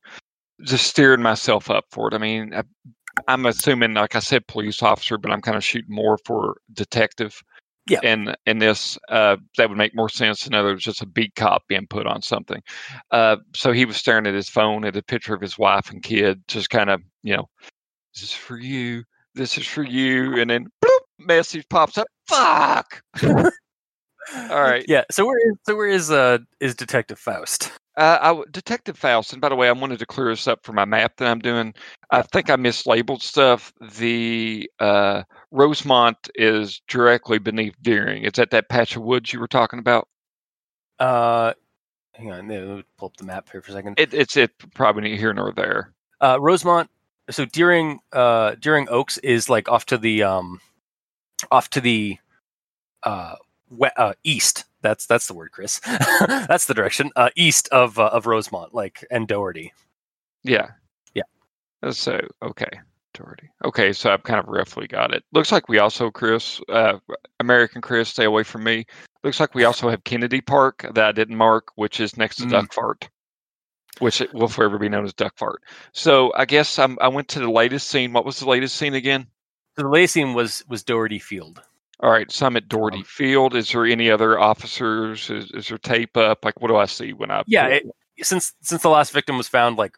just steering myself up for it. I mean, I, I'm assuming, like I said, police officer, but I'm kind of shooting more for detective. Yeah. And in this, uh, that would make more sense than others, just a beat cop being put on something. Uh, so he was staring at his phone at a picture of his wife and kid, just kind of, you know, this is for you. This is for you. And then bloop, message pops up. Fuck. All right. Yeah. So where is so where is uh is Detective Faust? Uh, I Detective Faust, and by the way, I wanted to clear this up for my map that I'm doing. I think I mislabeled stuff. The uh, Rosemont is directly beneath Deering. It's at that patch of woods you were talking about. Uh, hang on, let me pull up the map here for a second. It, it's it probably here nor there. uh, Rosemont. So Deering, uh, Deering Oaks is like off to the um, off to the uh, we- uh east. That's that's the word, Chris. that's the direction. Uh, east of uh, of Rosemont, like and Doherty. Yeah. Yeah. Uh, So okay, Doherty. Okay, so I've kind of roughly got it. Looks like we also, Chris, uh, American Chris, stay away from me. Looks like we also have Kennedy Park that I didn't mark, which is next to Mm. Duck Fart, which it will forever be known as Duck Fart. So I guess I'm, I went to the latest scene. What was the latest scene again? So the latest scene was was Doherty Field. All right, so I'm at Doherty Um, Field. Is there any other officers? Is, is there tape up? Like, what do I see when I? Yeah, it, since since the last victim was found like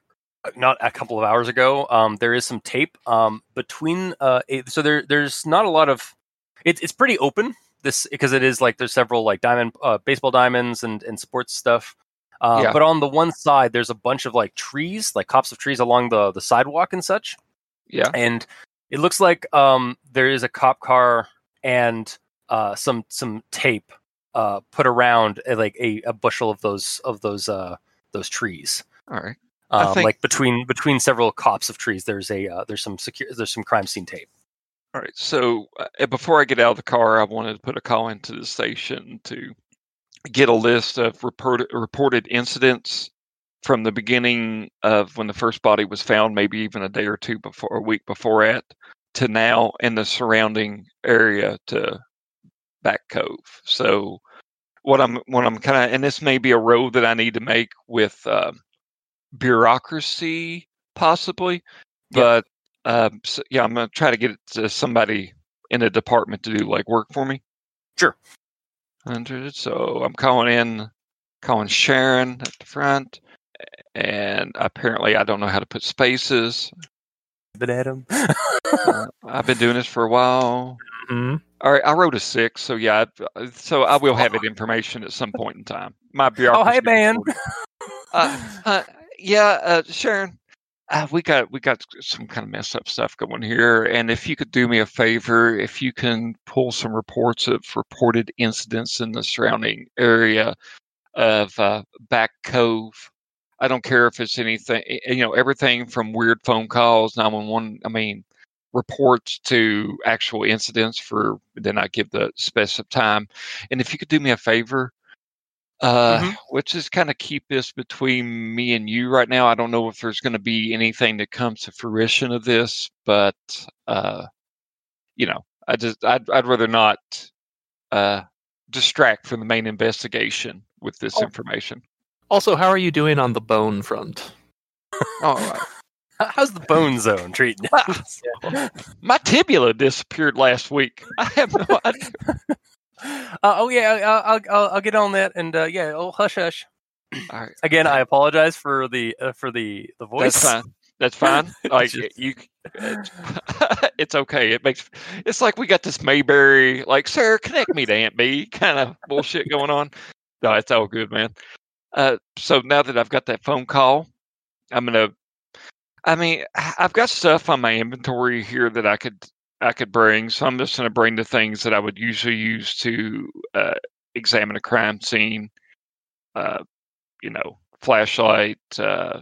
not a couple of hours ago, um, there is some tape um, between. Uh, it, so there there's not a lot of. It, it's pretty open this because it is like there's several like diamond uh, baseball diamonds and and sports stuff. Uh, Yeah. But on the one side, there's a bunch of like trees, like copse of trees along the the sidewalk and such. yeah. And it looks like um, there is a cop car and uh, some some tape uh, put around uh, like a, a bushel of those of those uh, those trees. All right. Um, think- like between between several copse of trees, there's a uh, there's some secure there's some crime scene tape. All right. So uh, before I get out of the car, I wanted to put a call into the station to get a list of reported reported incidents from the beginning of when the first body was found, maybe even a day or two before, a week before it, to now in the surrounding area to Back Cove. So what I'm what I'm kind of and this may be a road that I need to make with um, bureaucracy possibly, Yeah. but um, so, yeah, I'm gonna try to get it to somebody in a department to do like work for me. Sure. Hundred. So I'm calling in, calling Sharon at the front, and apparently I don't know how to put spaces. But Adam, Uh, I've been doing this for a while. hmm All right, I wrote a six, so yeah, I- so I will have that information at some point in time. My bureaucracy. oh hey man, Uh, uh, yeah, uh, Sharon, uh, we got we got some kind of messed up stuff going here, and if you could do me a favor, if you can pull some reports of reported incidents in the surrounding area of uh, Back Cove, I don't care if it's anything, you know, everything from weird phone calls, 911, I mean, reports to actual incidents for, then I give the specific time. And if you could do me a favor, uh, Mhm. which is kind of keep this between me and you right now. I don't know if there's going to be anything that comes to fruition of this, but uh, you know, I just I'd I'd rather not uh, distract from the main investigation with this Oh. information. Also, how are you doing on the bone front? All right. How's the bone zone treating? you? My tibula disappeared last week. I have no idea. Uh, oh yeah, I'll, I'll, I'll, I'll get on that, and uh, yeah, oh hush hush. All right. Again, I apologize for the uh, for the the voice. That's fine. That's fine. Like Just- you, it's, it's okay. It makes it's like we got this Mayberry, like sir, connect me to Aunt Bee kind of bullshit going on. No, it's all good, man. Uh, so now that I've got that phone call, I'm gonna. I mean, I've got stuff on my inventory here that I could I could bring. So I'm just gonna bring the things that I would usually use to uh, examine a crime scene. Uh, you know, flashlight. Uh,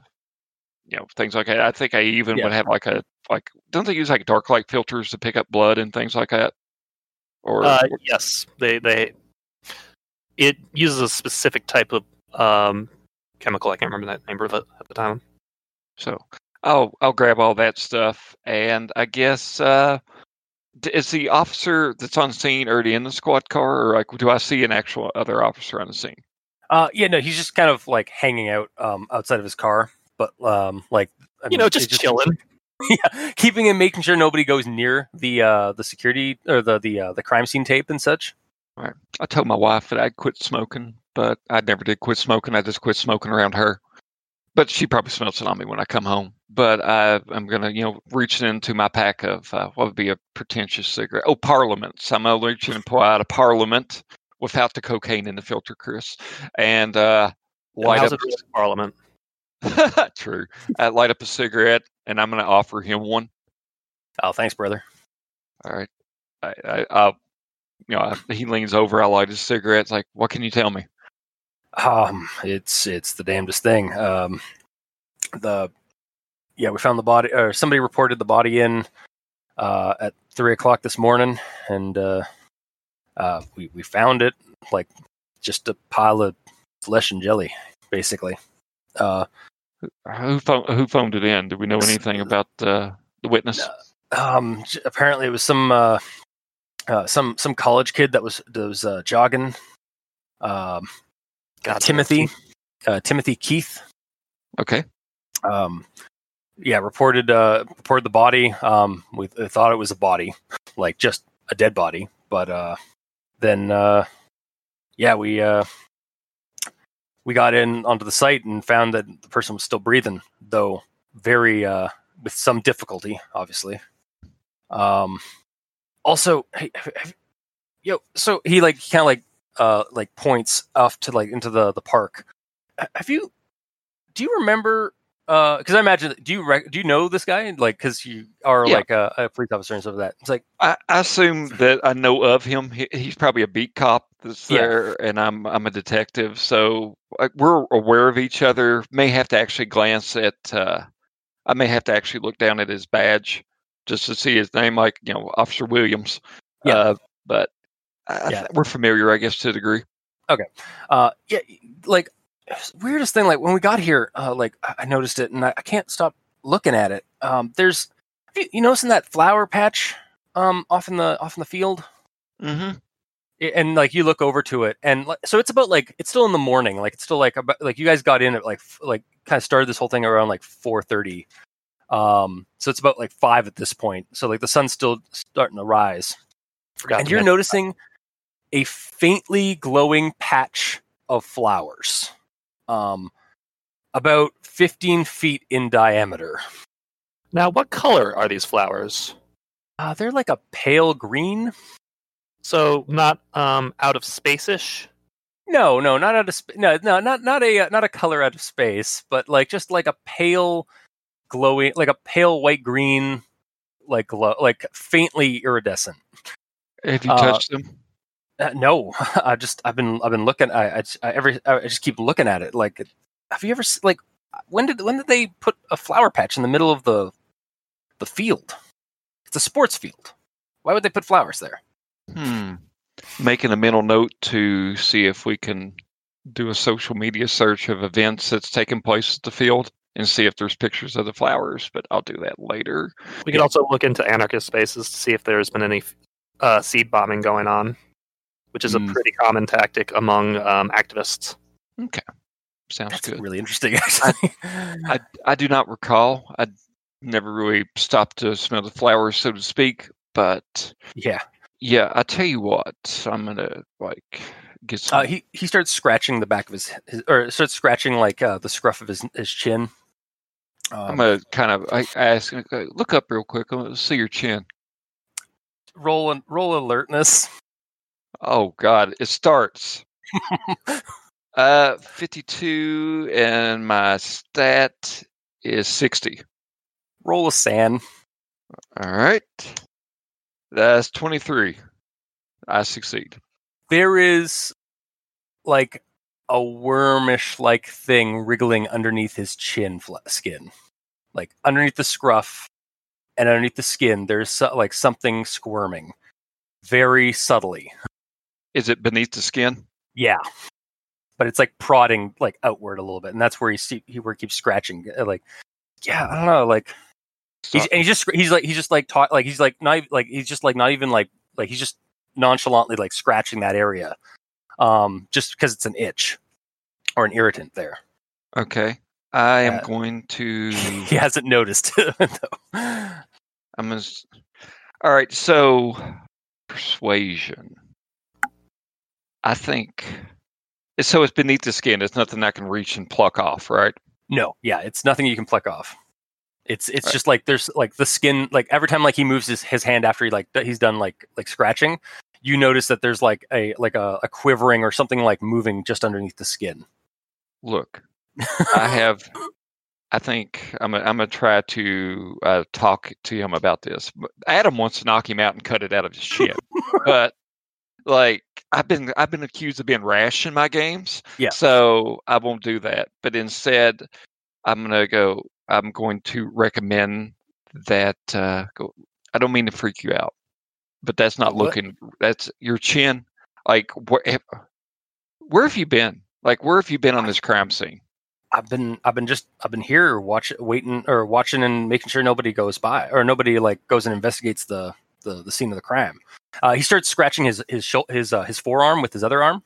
you know things like that. I think I even Yeah. would have like a like don't they use like dark light filters to pick up blood and things like that? Or Uh, yes, they they it uses a specific type of um, chemical. I can't remember that name of it at the time. so I'll I'll grab all that stuff and I guess uh is the officer that's on scene already in the squad car or like do I see an actual other officer on the scene? Uh, yeah, no, he's just kind of like hanging out um, outside of his car, but um, like I You mean, know, it's just chilling. yeah, keeping and making sure nobody goes near the uh, the security or the the uh, the crime scene tape and such. All right. I told my wife that I'd quit smoking, but I never did quit smoking. I just quit smoking around her. But she probably smells it on me when I come home. But I, I'm gonna, you know, reach into my pack of uh, what would be a pretentious cigarette. Oh, Parliaments. I'm gonna reach in and pull out a Parliament without the cocaine in the filter, Chris, and uh, light How's up. with Parliament? True. I light up a cigarette, and I'm gonna offer him one. Oh, thanks, brother. All right. I, I, I'll, you know, I, he leans over. I light his cigarette. It's like, what can you tell me? Um, it's it's the damnedest thing. Um, the yeah, we found the body, or somebody reported the body in uh, at three o'clock this morning, and uh, uh, we we found it like just a pile of flesh and jelly, basically. Uh, Who phoned, who phoned it in? Do we know anything about uh, the witness? um, apparently, it was some uh, uh, some some college kid that was that was uh, jogging. Um, God, Timothy, uh, Timothy Keith. Okay. um, yeah, reported uh, reported the body. Um, we th- thought it was a body, like just a dead body. But uh, then, uh, yeah, we uh, we got in onto the site and found that the person was still breathing, though very uh, with some difficulty, obviously. Um, also, hey, have- have- yo, so he like kind of like uh like points off to like into the the park. Have you? Do you remember because I imagine, do you rec- do you know this guy? Like, because you are Yeah. like a, a police officer and stuff like that. It's like, I, I assume that I know of him. He, he's probably a beat cop that's Yeah. there, and I'm I'm a detective. So like, we're aware of each other. May have to actually glance at. Uh, I may have to actually look down at his badge just to see his name, like you know, Officer Williams. Yeah. Uh, but I, I Yeah. th- we're familiar, I guess, to a degree. Okay. Uh, yeah, like weirdest thing. Like when we got here, uh, like I I noticed it, and I, I can't stop looking at it. Um, there's, you, you noticing that flower patch, um, off in the off in the field? Mm-hmm. I- and like you look over to it and like, so it's about like it's still in the morning like it's still like about like you guys got in at like f- like kind of started this whole thing around like 4:30 um so it's about like 5 at this point so like the sun's still starting to rise Forgot and to you're noticing a faintly glowing patch of flowers um about 15 feet in diameter Now, what color are these flowers? uh, they're like a pale green So not um out of space-ish. No, no, not out of sp- no, no, not not a uh, not a color out of space, but like just like a pale, glowing, like a pale white green, like glow, like faintly iridescent. Have you Uh, them? Uh, no, I just I've been I've been looking. I I, I every I just keep looking at it. Like, have you ever s- like when did when did they put a flower patch in the middle of the the field? It's a sports field. Why would they put flowers there? Hmm. Making a mental note to see if we can do a social media search of events that's taking place at the field and see if there's pictures of the flowers, but I'll do that later. We could also look into anarchist spaces to see if there's been any uh, seed bombing going on, which is Hmm. a pretty common tactic among um, activists. Okay, sounds That's good. really interesting. Actually, I I do not recall. I never really stopped to smell the flowers, so to speak. But yeah. yeah, I tell you what, I'm gonna like get some. Uh, he he starts scratching the back of his, his or starts scratching like uh, the scruff of his his chin. I'm Um, gonna kind of I ask, uh, look up real quick. Let's see your chin. roll and roll alertness. Oh God, it starts. uh, 52, and my stat is 60. Roll a SAN. All right, that's 23. I succeed. There is like a wormish like thing wriggling underneath his chin fl- skin, like underneath the scruff and underneath the skin. There's so, like something squirming, very subtly. Is it beneath the skin? Yeah, but it's like prodding like outward a little bit, and that's where he see, he where he keeps scratching. uh, Like, yeah, I don't know, like. He's, and he's just he's like he's just like talk like he's like not like he's just like not even like like he's just nonchalantly like scratching that area, um, just because it's an itch or an irritant there. Okay. I am Uh, going to. He hasn't noticed. though. I'm gonna. All right. So, persuasion. I think. So it's beneath the skin. It's nothing I can reach and pluck off, right? no, yeah, it's nothing you can pluck off. It's it's Right. just like there's like the skin like every time like he moves his, his hand after he like he's done like like scratching, you notice that there's like a like a, a quivering or something like moving just underneath the skin. Look, I have. I think I'm. Gonna, I'm gonna try to uh, talk to him about this. But Adam wants to knock him out and cut it out of his chin, but like I've been, I've been accused of being rash in my games. Yeah. So I won't do that. But instead, I'm gonna go. I'm going to recommend that. Uh, go, I don't mean to freak you out, but that's not What? looking. That's your chin. Like where? Where have you been? Like where have you been on this crime scene? I've been I've been just I've been here watching, waiting or watching and making sure nobody goes by or nobody like goes and investigates the the, the scene of the crime. Uh, he starts scratching his his his uh, his forearm with his other arm.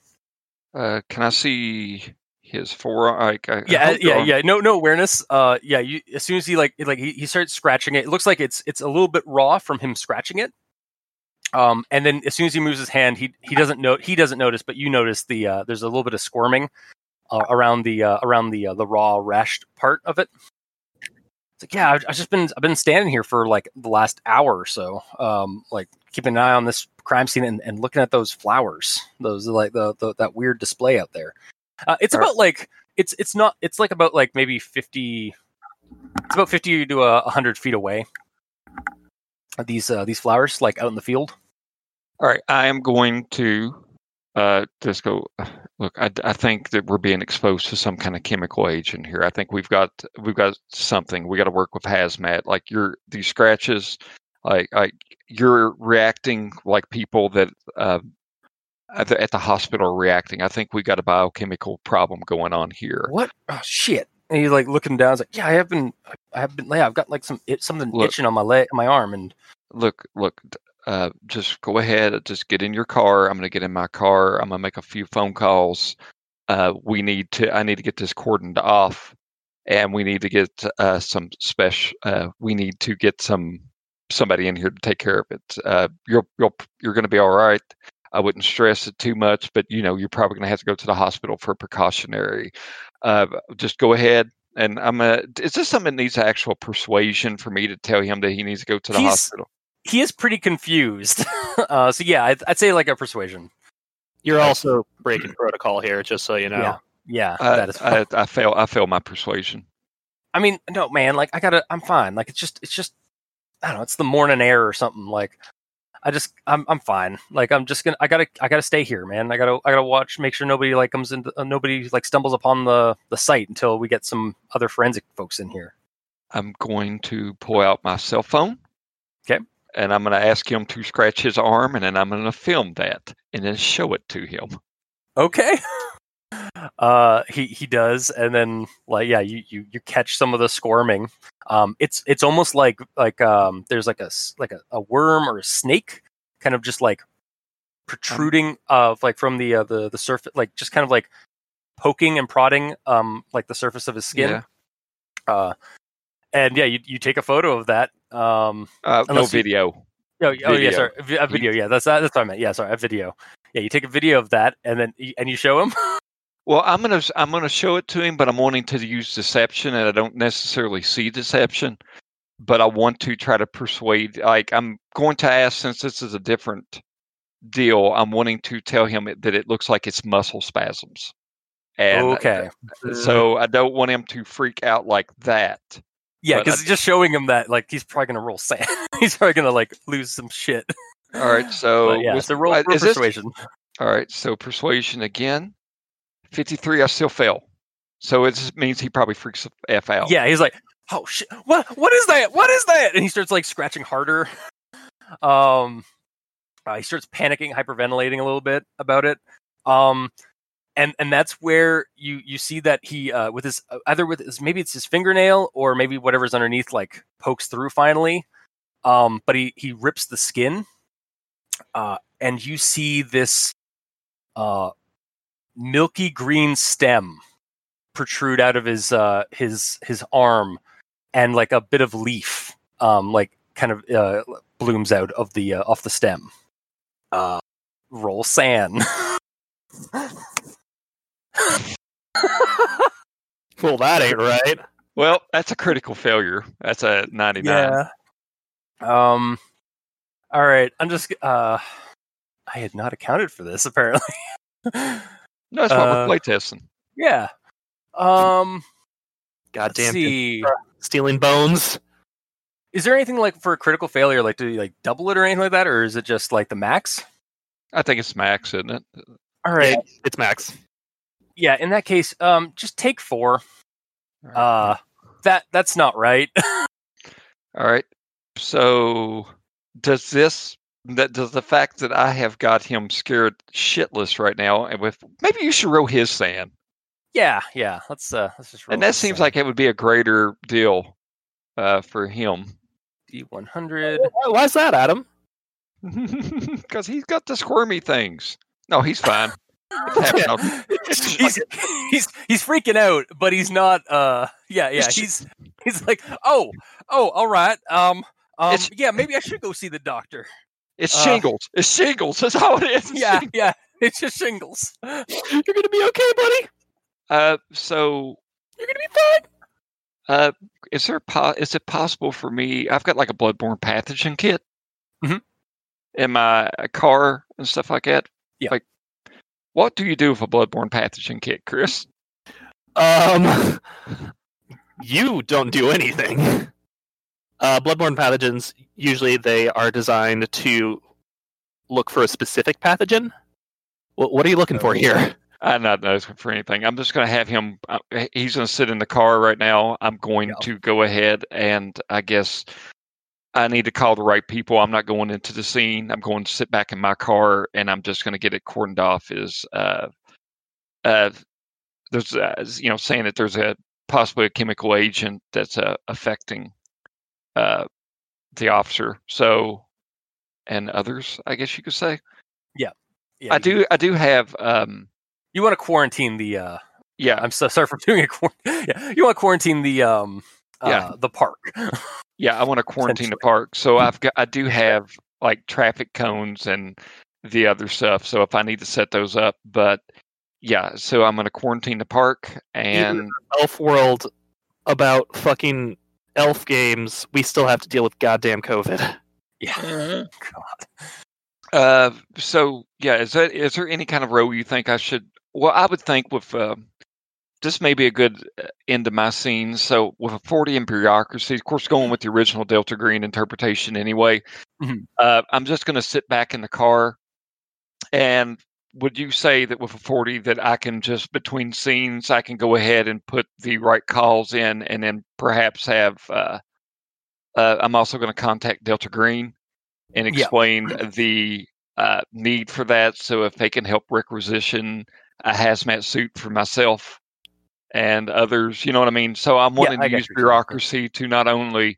Uh, can I see his forearm? Like, I, I Yeah, hope yeah, yeah. No, no awareness. Uh, yeah. You as soon as he like like he, he starts scratching it, it looks like it's it's a little bit raw from him scratching it. Um, and then as soon as he moves his hand, he he doesn't know he doesn't notice, but you notice the uh, there's a little bit of squirming uh, around the uh, around the uh, the raw rashed part of it. Like yeah, I've, I've just been I've been standing here for like the last hour or so, um, like keeping an eye on this crime scene and, and looking at those flowers, those like the, the that weird display out there. Uh, it's All right. about like it's it's not it's like about like maybe 50 it's about 50 to a 100 feet away these uh, these flowers like out in the field All right, I am going to uh, just go. Look, I, I think that we're being exposed to some kind of chemical agent here. I think we've got we've got something. We got to work with hazmat. Like your these scratches, like like you're reacting like people that uh, at the, at the hospital are reacting. I think we got a biochemical problem going on here. what oh shit and he's like looking down he's like yeah i have been i have been yeah i've got like some it, something Look. itching on my leg my arm and look look uh, just go ahead just get in your car i'm going to get in my car i'm going to make a few phone calls. Uh, we need to i need to get this cordoned off and we need to get uh, some special uh, we need to get some somebody in here to take care of it. Uh, you're you're, you're going to be all right. I wouldn't stress it too much but you know you're probably going to have to go to the hospital for precautionary. Uh, just go ahead and i'm uh, is this something that needs actual persuasion for me to tell him that he needs to go to the He's- hospital he is pretty confused uh, so yeah I'd, I'd say like a persuasion You're also breaking protocol here, just so you know. Yeah. yeah I, that is I, I fail. I fail my persuasion. I mean, no, man. Like, I gotta. I'm fine. Like, it's just, it's just. I don't know. It's the morning air or something. Like, I just I'm I'm fine. Like I'm just gonna I gotta I gotta stay here, man. I gotta I gotta watch, make sure nobody like comes in, uh, nobody like stumbles upon the the site until we get some other forensic folks in here. I'm going to pull out my cell phone. 'Kay. And I'm going to ask him to scratch his arm, and then I'm going to film that and then show it to him. Okay. Uh, he he does, and then like yeah, you you you catch some of the squirming. Um, it's it's almost like like um, there's like a like a, a worm or a snake, kind of just like protruding of like from the uh, the the surface, like just kind of like poking and prodding um like the surface of his skin. Yeah. Uh, and yeah, you you take a photo of that. Um, Uh, no Unless you- video. oh, oh yeah, Video. sorry, a video. Yeah, that's that's what I meant. Yeah, sorry, a video. Yeah, you take a video of that, and then and you show him. Well, I'm gonna I'm gonna show it to him, but I'm wanting to use deception, and I don't necessarily see deception, but I want to try to persuade. Like I'm going to ask, since this is a different deal, I'm wanting to tell him that it looks like it's muscle spasms, and okay. so I don't want him to freak out like that. Yeah, because just showing him that, like, he's probably gonna roll SAN. he's probably gonna like lose some shit. All right, so but yeah, with- so roll uh, is this- all right, so persuasion again. Fifty-three. I still fail, so it just means he probably freaks the f out. Yeah, he's like, oh shit, what? What is that? What is that? And he starts like scratching harder. Um, uh, he starts panicking, hyperventilating a little bit about it. Um, and and that's where you you see that he uh with his uh, either with his maybe it's his fingernail or maybe whatever's underneath like pokes through finally. Um, but he he rips the skin. Uh, and you see this uh milky green stem protrude out of his uh his his arm and like a bit of leaf um like kind of uh blooms out of the off the stem roll SAN well, that ain't right. Well, that's a critical failure. That's a 99. Yeah. um all right i'm just uh i had not accounted for this apparently No, that's why Uh, we're playtesting. yeah um Goddamn, see stealing bones. is there anything like for a critical failure like do you like double it or anything like that or is it just like the max I think it's max, isn't it? all right It's max. Yeah in that case um just take four uh that that's not right All right. So, does this that does the fact that I have got him scared shitless right now, and with maybe you should roll his SAN, yeah yeah let's uh let's just roll and that seems thing. like it would be a greater deal uh, for him d100 Why, why's that, Adam? because he's got the squirmy things. No, he's fine. He's he's he's freaking out, but he's not. Uh, yeah, yeah. He's he's like, oh, oh, all right. Um, um, It's- yeah, maybe I should go see the doctor. It's Uh, shingles. It's shingles. That's how it is. It's Yeah, shingles. yeah. It's just shingles. You're gonna be okay, buddy. Uh, so You're gonna be fine. Uh, is there po- is it possible for me? I've got like a bloodborne pathogen kit Mhm. in my uh, car and stuff like that. Yeah. Like, what do you do with a bloodborne pathogen kit, Chris? Um, you don't do anything. Uh, bloodborne pathogens usually they are designed to look for a specific pathogen. What, what are you looking for here? I'm not looking for anything. I'm just going to have him. Uh, he's going to sit in the car right now. I'm going Yeah. to go ahead and I guess I need to call the right people. I'm not going into the scene. I'm going to sit back in my car and I'm just going to get it cordoned off. Is uh, uh, there's uh, you know saying that there's a possibly a chemical agent that's uh, affecting uh, the officer. So and others, I guess you could say. Yeah, I you- do. I do have. Um, You want to quarantine the? uh yeah, I'm so sorry for doing a quar- Yeah, you want to quarantine the um. Uh, Yeah. the park. Yeah, I want to quarantine the park. So I've got I do have like traffic cones and the other stuff. So if I need to set those up, but yeah, so I'm going to quarantine the park and Elf world about fucking elf games. We still have to deal with goddamn COVID. yeah. God. uh so yeah, is that is there any kind of role you think I should well, I would think with uh, this may be a good uh, end to my scene. So with a 40 in bureaucracy, of course, going with the original Delta Green interpretation anyway, Mhm. uh, I'm just going to sit back in the car. And would you say that with a 40 that I can just between scenes, I can go ahead and put the right calls in and then perhaps have, uh, uh, I'm also going to contact Delta Green and Yeah. explain the uh, need for that. So if they can help requisition a hazmat suit for myself and others, you know what I mean? So I'm wanting I to use you, Tim. bureaucracy to not only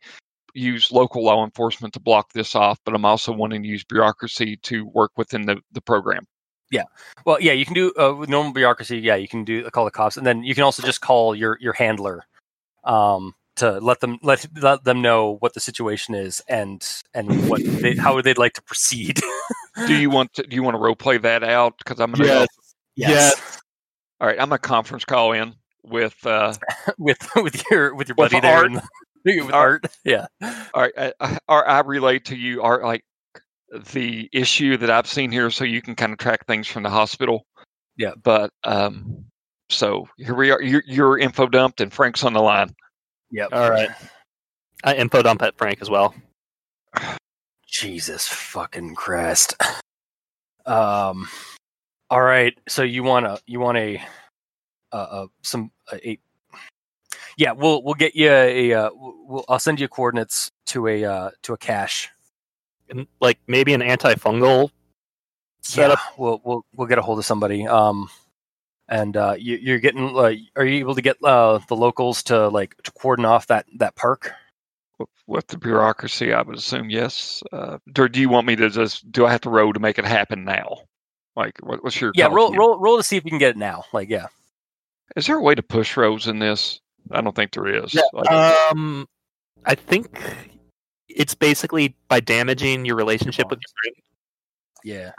use local law enforcement to block this off, but I'm also wanting to use bureaucracy to work within the, the program. Yeah. Well, yeah, you can do uh, with normal bureaucracy. Yeah, you can do call the cops, and then you can also just call your your handler um, to let them let let them know what the situation is and and what they, how they'd like to proceed. Do you want to, do you want to role play that out? Because I'm going to yes. Yes. All right, I'm a conference call in with uh, with with your with your With buddy there Art. in the, with Art. art. Yeah, all right, I, I, or I relay to you are like the issue that I've seen here, so you can kind of track things from the hospital. Yeah. But um, so here we are. You're, you're info dumped, and Frank's on the line. yep. All right. I info dump at Frank as well. Jesus fucking Christ. Um. All right. So you want a you want a uh, uh some a, a yeah we'll we'll get you a uh, we'll, I'll send you coordinates to a uh to a cache And, like maybe an antifungal setup. Yeah, we'll we'll we'll get a hold of somebody. Um, and uh, you, you're getting. Uh, are you able to get uh, the locals to like to cordon off that that park? With- With the bureaucracy, I would assume yes. Uh, or do you want me to just? Do I have to roll to make it happen now? Like, what, what's your? Yeah, roll roll roll to see if you can get it now. Like, yeah, Is there a way to push rolls in this? I don't think there is. Yeah, Like, Um, I think it's basically by damaging your relationship with your friend. yeah.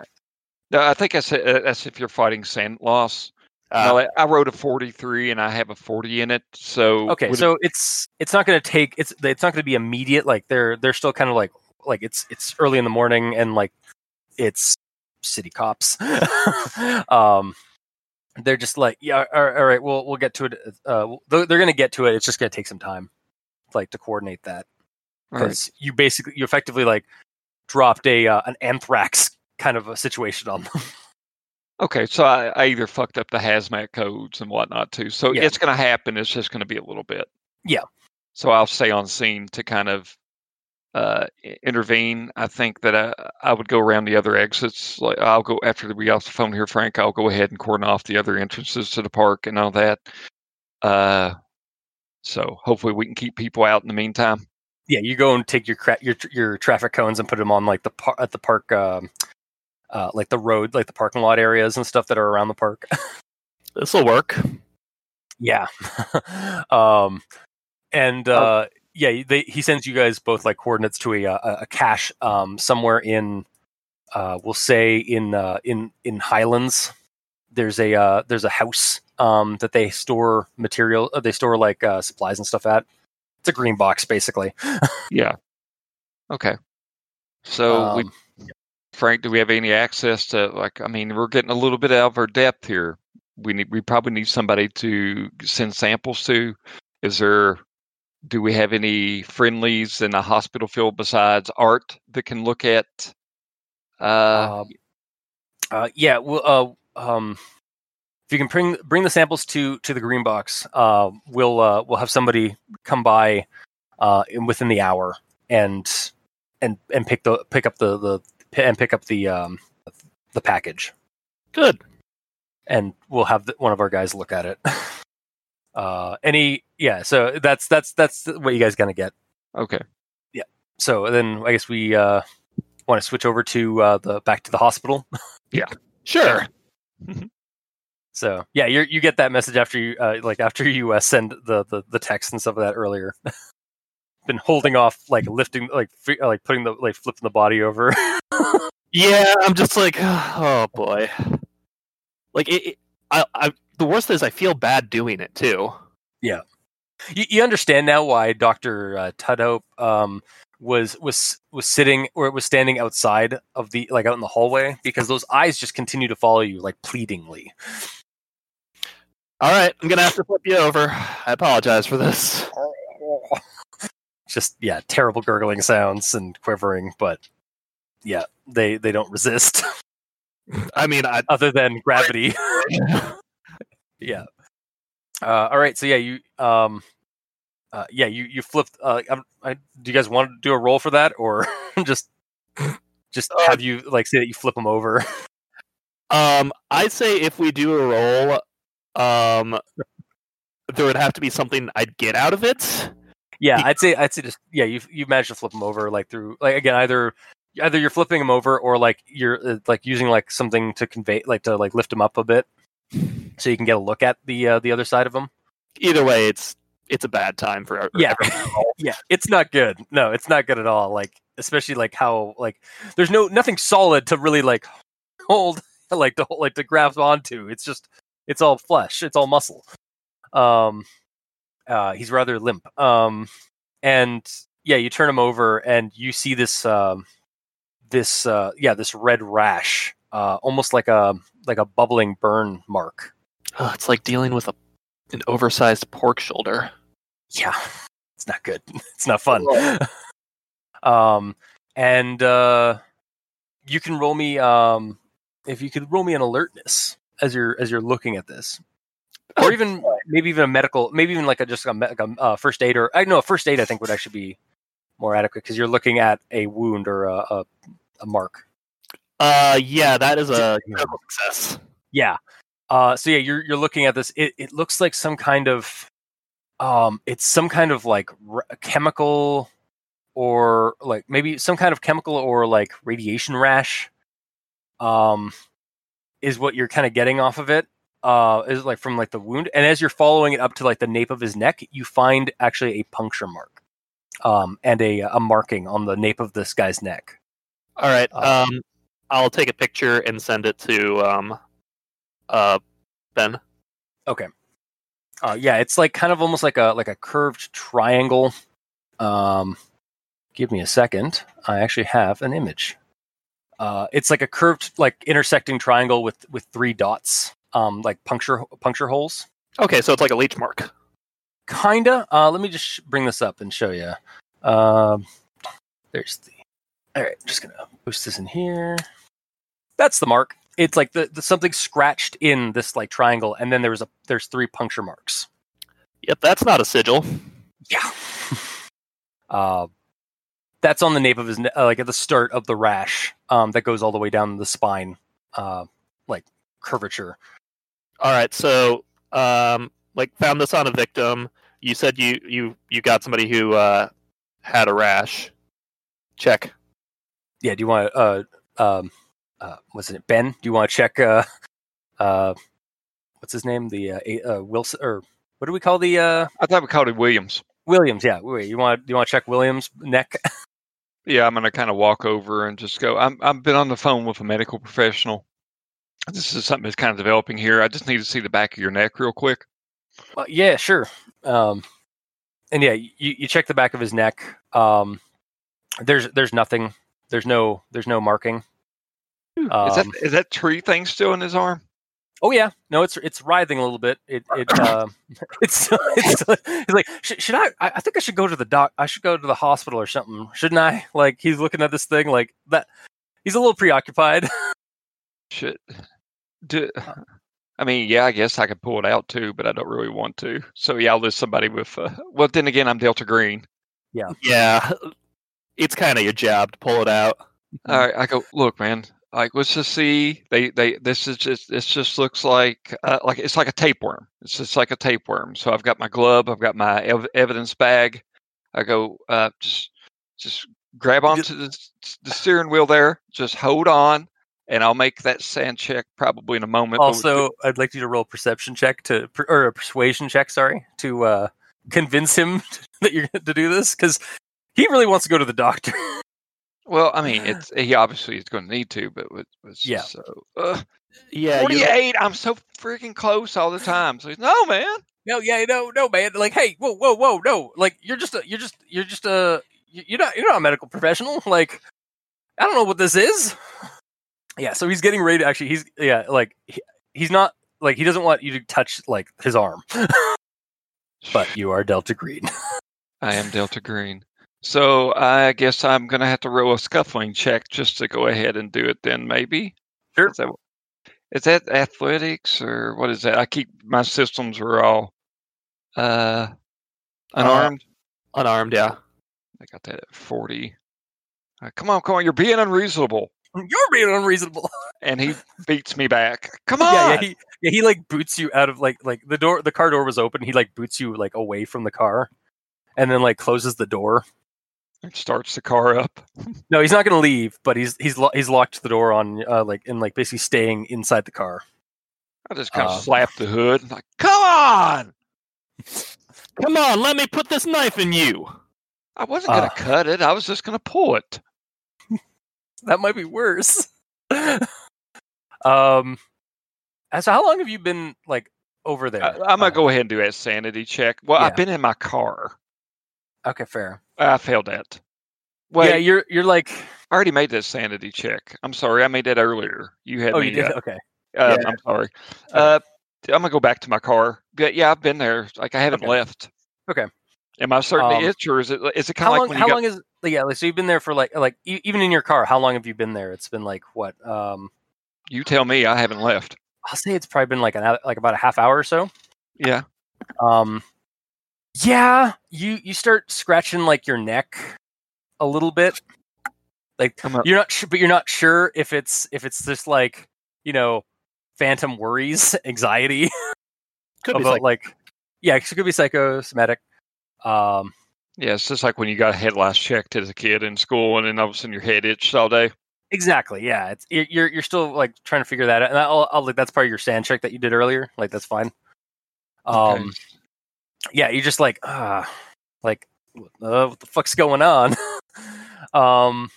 no, I think that's uh, that's if you're fighting SAN loss. Uh, no, I, I wrote a 43 and I have a 40 in it. So Okay, would it- so it's it's not going to take it's it's not going to be immediate. Like they're they're still kind of like like it's it's early in the morning and like it's city cops. um, they're just like yeah, all all right, we'll we'll get to it. Uh, they're, going to get to it. It's just going to take some time, like to coordinate that all right. because you basically you effectively like dropped a uh, an anthrax kind of a situation on them. Okay, so I, I either fucked up the hazmat codes and whatnot too. So Yeah. it's going to happen. It's just going to be a little bit. Yeah. So I'll stay on scene to kind of uh, intervene. I think that I, I would go around the other exits. Like I'll go after we get off the phone here, Frank. I'll go ahead and cordon off the other entrances to the park and all that. Uh, so hopefully we can keep people out in the meantime. yeah, you go and take your cra- your your traffic cones and put them on like the par- at the park, um, uh, like the road, like the parking lot areas and stuff that are around the park. this will work. yeah, um, and uh, yeah, they, he sends you guys both like coordinates to a a, a cache um, somewhere in, uh, we'll say in uh, in in Highlands. There's a uh, there's a house um, that they store material. Uh, they store like uh, supplies and stuff at. It's a green box basically. Yeah. Okay. So we Um, Frank, do we have any access to like? I mean, we're getting a little bit out of our depth here. We need, we probably need somebody to send samples to. Is there? Do we have any friendlies in the hospital field besides Art that can look at? Uh, Um, uh, yeah, well, uh, um, if you can bring bring the samples to to the green box, uh, we'll uh, we'll have somebody come by uh, in within the hour and and and pick the pick up the the and pick up the um, the package, Good. and we'll have the, one of our guys look at it. Uh, any yeah, so that's that's that's what you guys gonna get. okay. Yeah. So then I guess we uh, want to switch over to uh, the back to the hospital. Yeah. Sure. So yeah, you you get that message after you uh, like after you uh, send the, the the text and stuff of that earlier. Been holding off like lifting like fi- like putting the like flipping the body over. Yeah, I'm just like, oh boy. Like it, it I, I, the worst is I feel bad doing it too. Yeah, you, you understand now why Doctor uh, Tudhope um, was was was sitting or was standing outside of the like out in the hallway because those eyes just continue to follow you like pleadingly. All right, I'm gonna have to flip you over. I apologize for this. Just yeah, terrible gurgling sounds and quivering, but yeah, they they don't resist I mean, I other than gravity. yeah. Uh, all right, so yeah, you um, uh, yeah, you you flipped. Uh, I'm, I, do you guys want to do a roll for that, or just just Uh, have you like say that you flip them over? um, I'd say if we do a roll, um, there would have to be something I'd get out of it. Yeah, I'd say I'd say just yeah, you you managed to flip them over like through like again either either you're flipping them over or like you're uh, like using like something to convey like to like lift them up a bit so you can get a look at the uh, the other side of them. Either way, it's it's a bad time for Yeah. yeah, it's not good. No, it's not good at all. Like especially like how like there's no nothing solid to really like hold like to hold, like to grasp onto. It's just it's all flesh. It's all muscle. Um, uh, he's rather limp. Um, and yeah, you turn him over and you see this um this uh yeah this red rash uh almost like a like a bubbling burn mark. Ugh, it's like dealing with a an oversized pork shoulder. Yeah, it's not good. It's not fun. um, and uh, you can roll me um, if you could roll me an alertness as you're as you're looking at this, or even maybe even a medical, maybe even like a just a, like a uh, first aid or I know a first aid I think would actually be more adequate because you're looking at a wound or a, a, a mark. Uh, yeah, that is a critical success. Yeah. Uh, so yeah, you're you're looking at this. It it looks like some kind of, um, it's some kind of like r- chemical, or like maybe some kind of chemical or like radiation rash. Um, is what you're kind of getting off of it. Uh, is like from like the wound, and as you're following it up to like the nape of his neck, you find actually a puncture mark, um, and a a marking on the nape of this guy's neck. All right. Uh, Um, I'll take a picture and send it to um, uh, Ben. Okay. Uh, yeah, it's like kind of almost like a like a curved triangle. Um, give me a second. I actually have an image. Uh, it's like a curved, like intersecting triangle with with three dots, um, like puncture puncture holes. Okay, so it's like a leech mark. Kinda. Uh, let me just sh- bring this up and show you. Um, there's the. All right, just gonna post this in here. That's the mark. It's like the, the something scratched in this like triangle, and then there was a there's three puncture marks. Yep, that's not a sigil. Yeah. uh, that's on the nape of his ne- uh, like at the start of the rash um, that goes all the way down the spine, uh, like curvature. All right, so um, like found this on a victim. You said you you you got somebody who uh had a rash. Check. Yeah. Do you want to? Uh, um, uh, what's it? Ben? Do you want to check? Uh, uh, what's his name? The uh, uh, Wilson or what do we call the uh, I thought we called it Williams. Williams? Yeah. Wait. You want? You want to check Williams' neck? Yeah, I'm gonna kind of walk over and just go. I'm I've been on the phone with a medical professional. This is something that's kind of developing here. I just need to see the back of your neck real quick. Well, yeah, sure. Um, and yeah, you, you check the back of his neck. Um, there's there's nothing. There's no there's no marking. Is that Um, is that tree thing still in his arm? Oh yeah, no, it's it's writhing a little bit. It it uh, it's it's he's like should, should I, I? I think I should go to the doc. I should go to the hospital or something, shouldn't I? Like he's looking at this thing like that. He's a little preoccupied. Shit. Do, I mean, yeah, I guess I could pull it out too, but I don't really want to. So yeah, I'll list somebody with. Uh, well, then again, I'm Delta Green. Yeah, yeah, it's kind of your job to pull it out. All right, I go. Look, man. Like, let's just see. They, they. This is just. This just looks like, uh, like it's like a tapeworm. It's just like a tapeworm. So I've got my glove. I've got my ev- evidence bag. I go. Uh, just, just grab onto the, the steering wheel there. Just hold on, and I'll make that SAN check probably in a moment. Also, I'd like you to roll a perception check to or a persuasion check, sorry, to uh, convince him that you're going to do this because he really wants to go to the doctor. well, I mean, it's he obviously is going to need to, but it was Yeah. So, uh, Yeah, forty-eight. I'm so freaking close all the time. So he's no man. No, yeah, no, no, man. Like, hey, whoa, whoa, whoa, no. Like, you're just, a, you're just, you're just a, you- you're not, you're not a medical professional. Like, I don't know what this is. Yeah, so he's getting ready. To, actually, he's, yeah, like, he, he's not like he doesn't want you to touch like his arm. but you are Delta Green. I am Delta Green. So I guess I'm going to have to roll a scuffling check just to go ahead and do it then, maybe. Sure. Is that, is that athletics or what is that? I keep my systems are all uh, unarmed. Unarmed, yeah. I got that at 40. Uh, come on, come on. You're being unreasonable. You're being unreasonable. And he beats me back. Come on. yeah, yeah, he, yeah, he like boots you out of like like the door. The car door was open. He like boots you like away from the car, and then like closes the door. Starts the car up. No, he's not going to leave, but he's he's lo- he's locked the door on uh, like and like basically staying inside the car. I just kind of Uh, slap the hood. and like, come on. Come on, let me put this knife in you. I wasn't going Uh. to cut it. I was just going to pull it. That might be worse. um, and so how long have you been like over there? I, I'm going Uh, to go ahead and do a sanity check. Well, Yeah. I've been in my car. Okay, fair. I failed that. Wait, yeah, you're you're like I already made that sanity check. I'm sorry. I made that earlier. You had oh me. you did uh, okay. Uh, Yeah. I'm sorry. Uh, I'm gonna go back to my car. But yeah, I've been there. Like I haven't Okay. left. Okay. Am I certain Um, itch, or is it? Is it kind of like long? How long is yeah? Like, so you've been there for like like even in your car. How long have you been there? It's been like what? Um. You tell me. I haven't left. I'll say it's probably been like an like about a half hour or so. Yeah. Um, yeah, you you start scratching like your neck a little bit. Like you're not sure, but you're not sure if it's if it's just like you know phantom worries, anxiety Could be about like, yeah, it could be psychosomatic. Um, Yeah. It's just like when you got a head last checked as a kid in school, and then all of a sudden your head itched all day. exactly. Yeah, it's you're- you're you're still like trying to figure that out, and I'll, I'll like that's part of your SAN check that you did earlier. Like that's fine. Um, Okay. Yeah, you're just like ah, like uh, what the fuck's going on? um,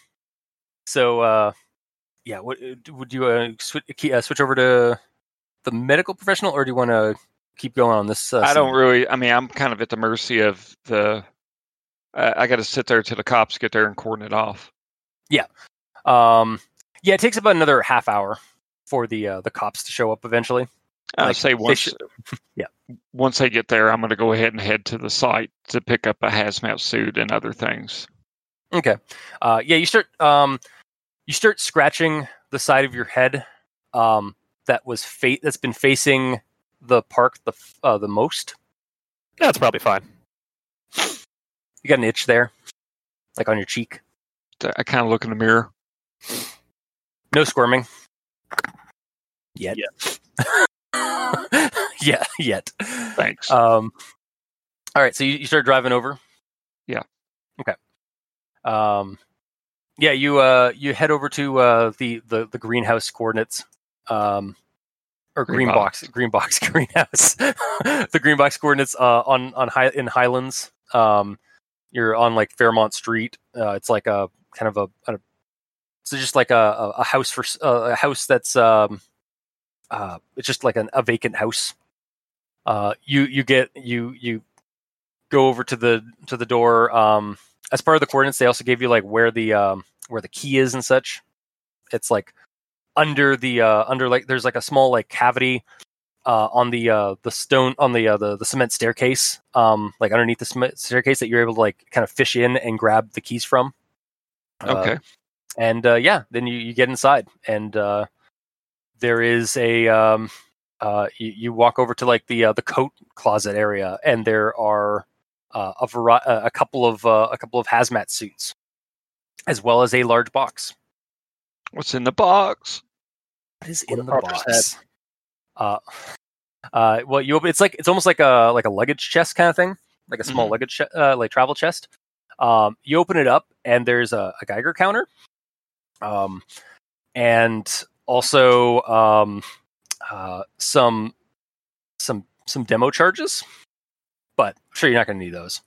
so uh, yeah, what would you uh, switch uh, switch over to the medical professional, or do you want to keep going on this? Uh, I don't really. I mean, I'm kind of at the mercy of the. I I got to sit there till the cops get there and cordon it off. Yeah, um, yeah, it takes about another half hour for the uh, the cops to show up eventually. I Like, say once. should- yeah. Once they get there, I'm going to go ahead and head to the site to pick up a hazmat suit and other things. Okay. Uh, yeah, you start um, you start scratching the side of your head um, that was fa- that's been facing the park the f- uh, the most. that's probably fine. You got an itch there, like on your cheek. I kind of look in the mirror. No squirming. Yet. yeah, yet. Thanks. Um, all right, so you, you start driving over. Yeah. Okay. Um, yeah, you uh you head over to uh the the, the greenhouse coordinates. Um, or Green green, box. box. green box greenhouse. the green box coordinates uh on on high in Highlands. Um, you're on like Fairmont Street. Uh, it's like a kind of a, a so just like a, a, a house for uh, a house that's um uh it's just like an, a vacant house uh you you get you you go over to the to the door um as part of the coordinates they also gave you like where the um where the key is and such. It's like under the uh under like there's like a small like cavity uh on the uh the stone on the uh the, the cement staircase um like underneath the cement staircase that you're able to like kind of fish in and grab the keys from. Uh, okay. and uh, yeah, then you, you get inside, and uh, there is a um, uh, you, you walk over to like the uh, the coat closet area, and there are uh, a vari- uh, a couple of uh, a couple of hazmat suits, as well as a large box. What's in the box? What is What in the Harper's box? Uh, uh, well, you open. It's like it's almost like a like a luggage chest kind of thing, like a small Mhm. luggage che- uh, like travel chest. Um, you open it up, and there's a, a Geiger counter, um, and also um, uh, some some some demo charges. But I'm sure you're not going to need those.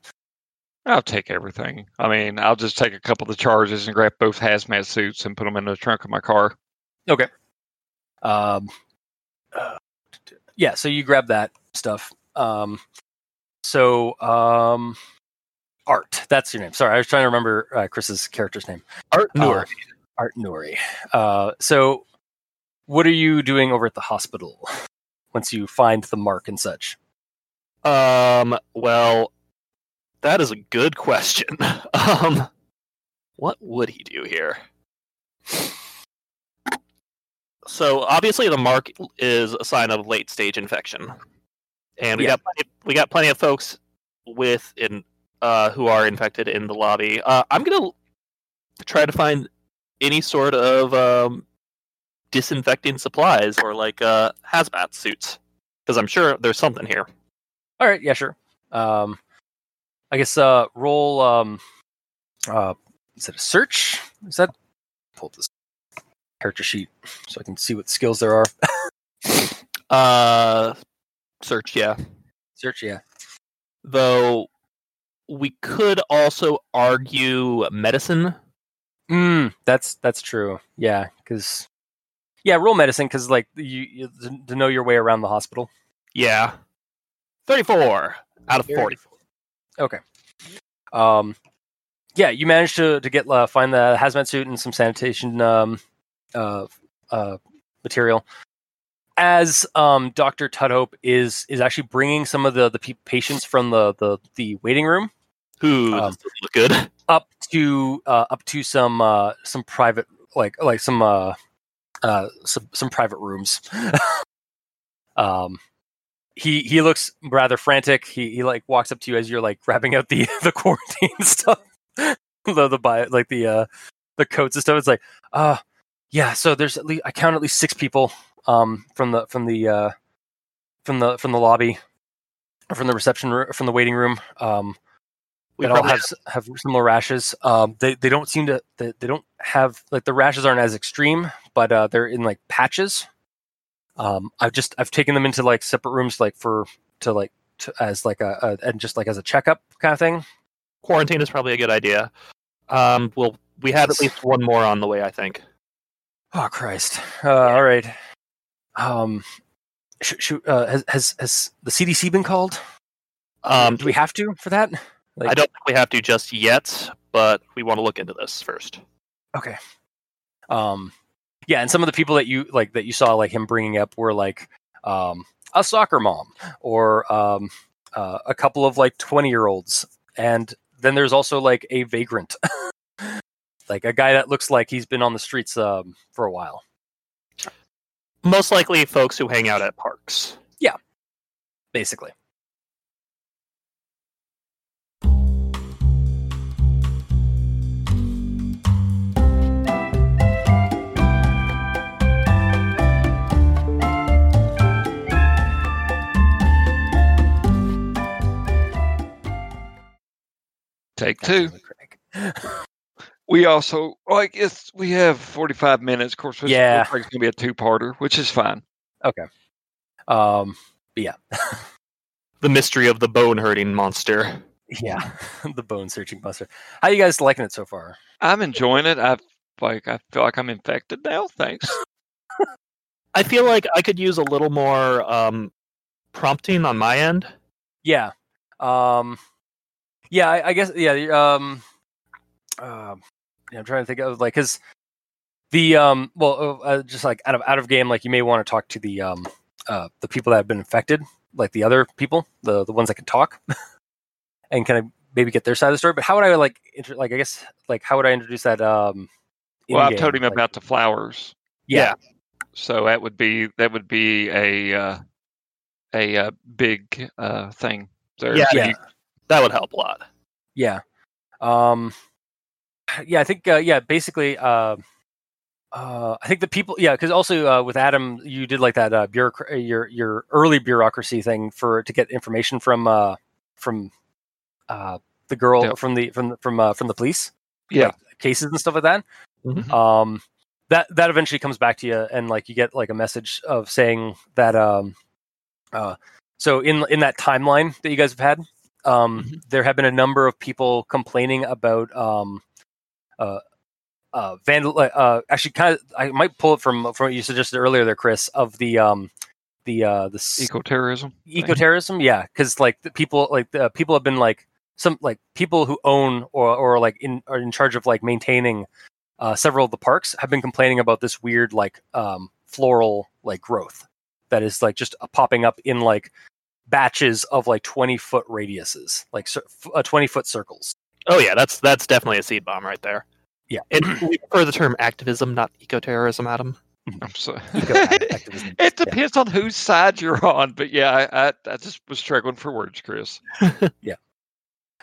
I'll take everything. I mean, I'll just take a couple of the charges and grab both hazmat suits and put them in the trunk of my car. Okay. Um, uh, yeah, so you grab that stuff. Um, so um, Art, that's your name. Sorry, I was trying to remember uh, Chris's character's name. Art Uh, Art Norie. Uh, so what are you doing over at the hospital? once you find the mark and such? Um, well, that is a good question. um, what would he do here? So obviously, the mark is a sign of late stage infection, and we Yeah. got plenty, we got plenty of folks with in uh, who are infected in the lobby. Uh, I'm gonna try to find any sort of um, disinfecting supplies or like uh, hazmat suits because I'm sure there's something here. All right, yeah, sure. Um, I guess uh, roll. Um, uh, is it a search? Is that pull up this character sheet so I can see what skills there are? Uh, search, yeah. Search, yeah. Though we could also argue medicine. Mm, that's that's true. Yeah, because yeah, roll medicine because like you, you to know your way around the hospital. Yeah, thirty-four out of forty. Okay. Um, yeah, you managed to to get uh, find the hazmat suit and some sanitation um, uh, uh, material. As um, Doctor Tudhope is is actually bringing some of the the pe- patients from the the the waiting room Ooh, Um, look good. up to uh, up to some uh, some private like like some uh, uh, some some private rooms. um, he he looks rather frantic. He he like walks up to you as you're like grabbing out the the quarantine stuff, the the bio, like the uh the coats and stuff. It's like uh yeah. So there's at least I count at least six people um from the from the uh from the from the lobby or from the reception room from the waiting room um We all have have similar rashes. Um, they they don't seem to they, they don't have like the rashes aren't as extreme, but uh, they're in like patches. Um, I've just I've taken them into like separate rooms, like for to like to, as like a, a and just like as a checkup kind of thing. quarantine is probably a good idea. Um, well, we had at least one more on the way, I think. Oh Christ! Uh, All right. Um, sh- sh- uh, has has has the CDC been called? Um, Do we have to for that? Like, I don't think we have to just yet, but we want to look into this first. Okay. Um, yeah, and some of the people that you like that you saw like him bringing up were like um, a soccer mom or um, uh, a couple of like twenty year olds, and then there's also like a vagrant, like a guy that looks like he's been on the streets um, for a while. Most likely, folks who hang out at parks. Yeah. Basically, Take two. We also like it's we have forty five minutes. Of course, this Yeah. it's gonna be a two parter, which is fine. Okay um, yeah, The mystery of the bone hurting monster. yeah, the bone searching buster. How you guys liking it so far? I'm enjoying it. I like I feel like I'm infected now. Thanks. I feel like I could use a little more um, prompting on my end. Yeah. Um yeah, I, I guess yeah, um um yeah, I'm trying to think of like cuz the um well uh, uh, just like out of out of game like you may want to talk to the um uh the people that have been infected, like the other people, the the ones that can talk and kind of maybe get their side of the story, but how would I like inter- like I guess like how would I introduce that um well, I've told him Like, about the flowers, yeah. so that would be that would be a uh, a uh, big uh, thing. There. Yeah. So Yeah. you- That would help a lot. Yeah. Um yeah, I think uh, yeah, basically uh uh I think the people yeah, cuz also uh, with Adam you did like that uh bureauc- your your early bureaucracy thing for to get information from uh from uh the girl Yep. from the from from uh, from the police yeah. like, cases and stuff like that. Mhm. Um that that eventually comes back to you and like you get like a message of saying that um uh so in in that timeline that you guys have had um Mhm. there have been a number of people complaining about um uh uh vandal uh actually kind of I might pull it from from what you suggested earlier there Chris of the um the uh the Ecoterrorism. thing. ecoterrorism yeah because like the people like the people have been like some like people who own or or like in are in charge of like maintaining uh several of the parks have been complaining about this weird like um floral like growth that is like just popping up in like batches of like 20 foot radiuses, like cir- uh, 20 foot circles. Oh yeah, that's that's definitely a seed bomb right there. Yeah. And we prefer the term activism, not eco-terrorism, Adam. I'm so. Eco activism. it depends on whose side you're on, but yeah, I, I, I just was struggling for words, Chris. Yeah,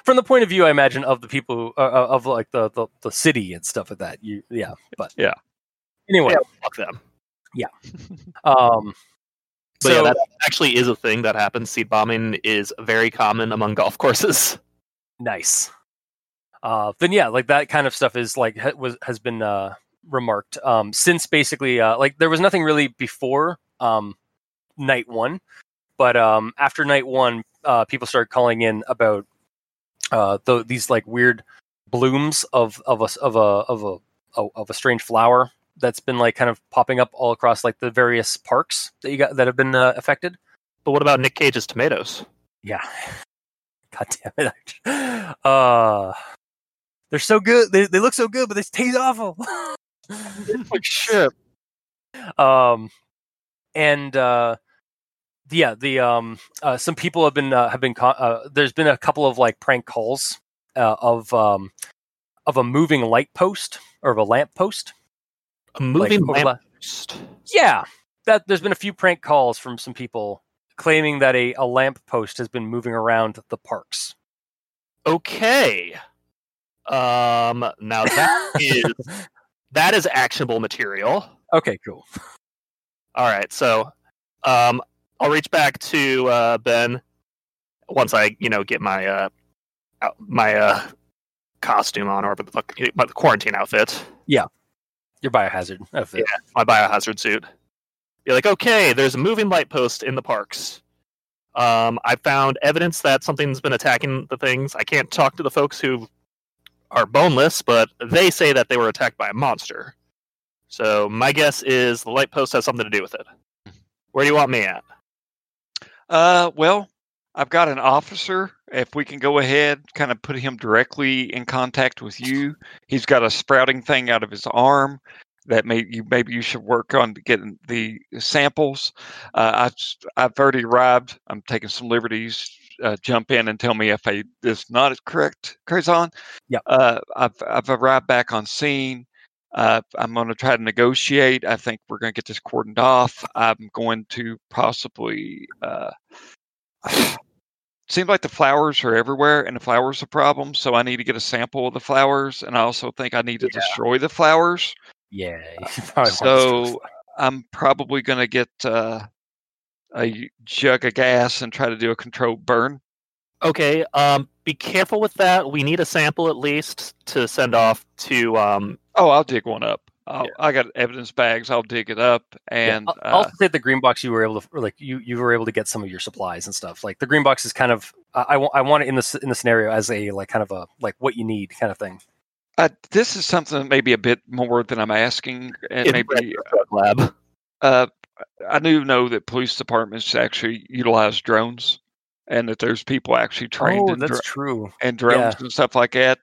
from the point of view, I imagine of the people who, uh, uh, of like the, the the city and stuff like that. You, yeah, but Yeah. Anyway, Yeah, fuck them. Yeah. um, But so yeah, that actually is a thing that happens. Seed bombing is very common among golf courses. nice. Uh, then yeah, like that kind of stuff is like ha- was has been uh, remarked um, since basically uh, like there was nothing really before um, night one, but um, after night one, uh, people started calling in about uh, the, these like weird blooms of of a of a of a of a strange flower that's been like kind of popping up all across like the various parks that you got that have been uh, affected. But what about Nick Cage's tomatoes? Yeah. God damn it. Uh they're so good. They they look so good, but they taste awful. Like shit. um and uh yeah, the um uh, some people have been uh, have been co- uh, there's been a couple of like prank calls uh, of um of a moving light post or of a lamp post. A moving over the- lamppost. Yeah, that there's been a few prank calls from some people claiming that a, a lamp post has been moving around the parks. Okay. Um. Now that is that is actionable material. Okay, cool. All right. So, um, I'll reach back to uh, Ben once I, you know, get my uh, my uh, costume on or the, my quarantine outfit, Your biohazard outfit. my biohazard suit. Be like, okay, there's a moving light post in the parks. Um, I found evidence that something's been attacking the things. I can't talk to the folks who are boneless, but they say that they were attacked by a monster. So my guess is the light post has something to do with it. Where do you want me at? Uh, well, I've got an officer. If we can go ahead, kind of put him directly in contact with you. He's got a sprouting thing out of his arm that may you maybe you should work on getting the samples. Uh, I I've already arrived. I'm taking some liberties. Uh, jump in and tell me if I is not correct, Crazon. Yep. Uh, I've I've arrived back on scene. Uh, I'm going to try to negotiate. I think we're going to get this cordoned off. I'm going to possibly. Uh, seems like the flowers are everywhere, and the flowers are a problem. So I need to get a sample of the flowers, and I also think I need to Yeah. destroy the flowers. Yeah. you probably want to So. I'm probably going to get uh, a jug of gas and try to do a controlled burn. Okay, um, be careful with that. We need a sample at least to send off to. Um, Oh, I'll dig one up. I'll, Yeah. I got evidence bags. I'll dig it up, Yeah, and I'll- uh, I'll also say the green box you were able to like you you were able to get some of your supplies and stuff. Like the green box is kind of I I wa- I want it in this in the scenario as a like kind of a like what you need kind of thing. uh, this is something maybe a bit more than I'm asking, and maybe lab. Uh, I do know that police departments actually utilize drones, and that there's people actually trained oh, in, that's dro- true. And drones and stuff like that.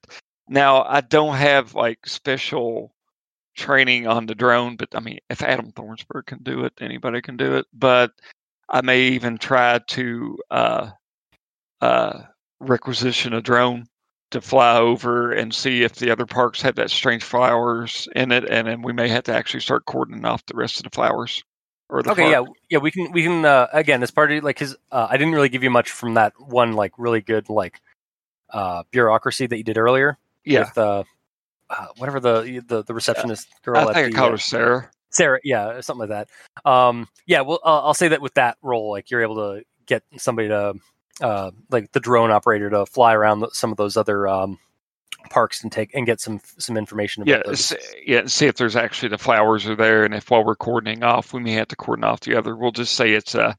Now, I don't have like special training on the drone, but I mean, if Adam Thornsberg can do it, anybody can do it. But I may even try to uh, uh, requisition a drone to fly over and see if the other parks have that strange flowers in it, and then we may have to actually start cordoning off the rest of the flowers. Or the Okay, park. yeah, yeah, we can we can uh, again as part of like his. Uh, I didn't really give you much from that one like really good like uh, bureaucracy that you did earlier. yeah. With, uh, uh, whatever the the, the receptionist girl. I at think I the, called uh, her Sarah. Sarah, yeah, something like that. Um, yeah, well, uh, I'll say that with that role, like you're able to get somebody to, uh, like the drone operator to fly around some of those other um, parks and take and get some some information about Yeah, those. yeah. and See if there's actually the flowers are there, and if while we're cordoning off, we may have to cordon off the other. We'll just say it's a.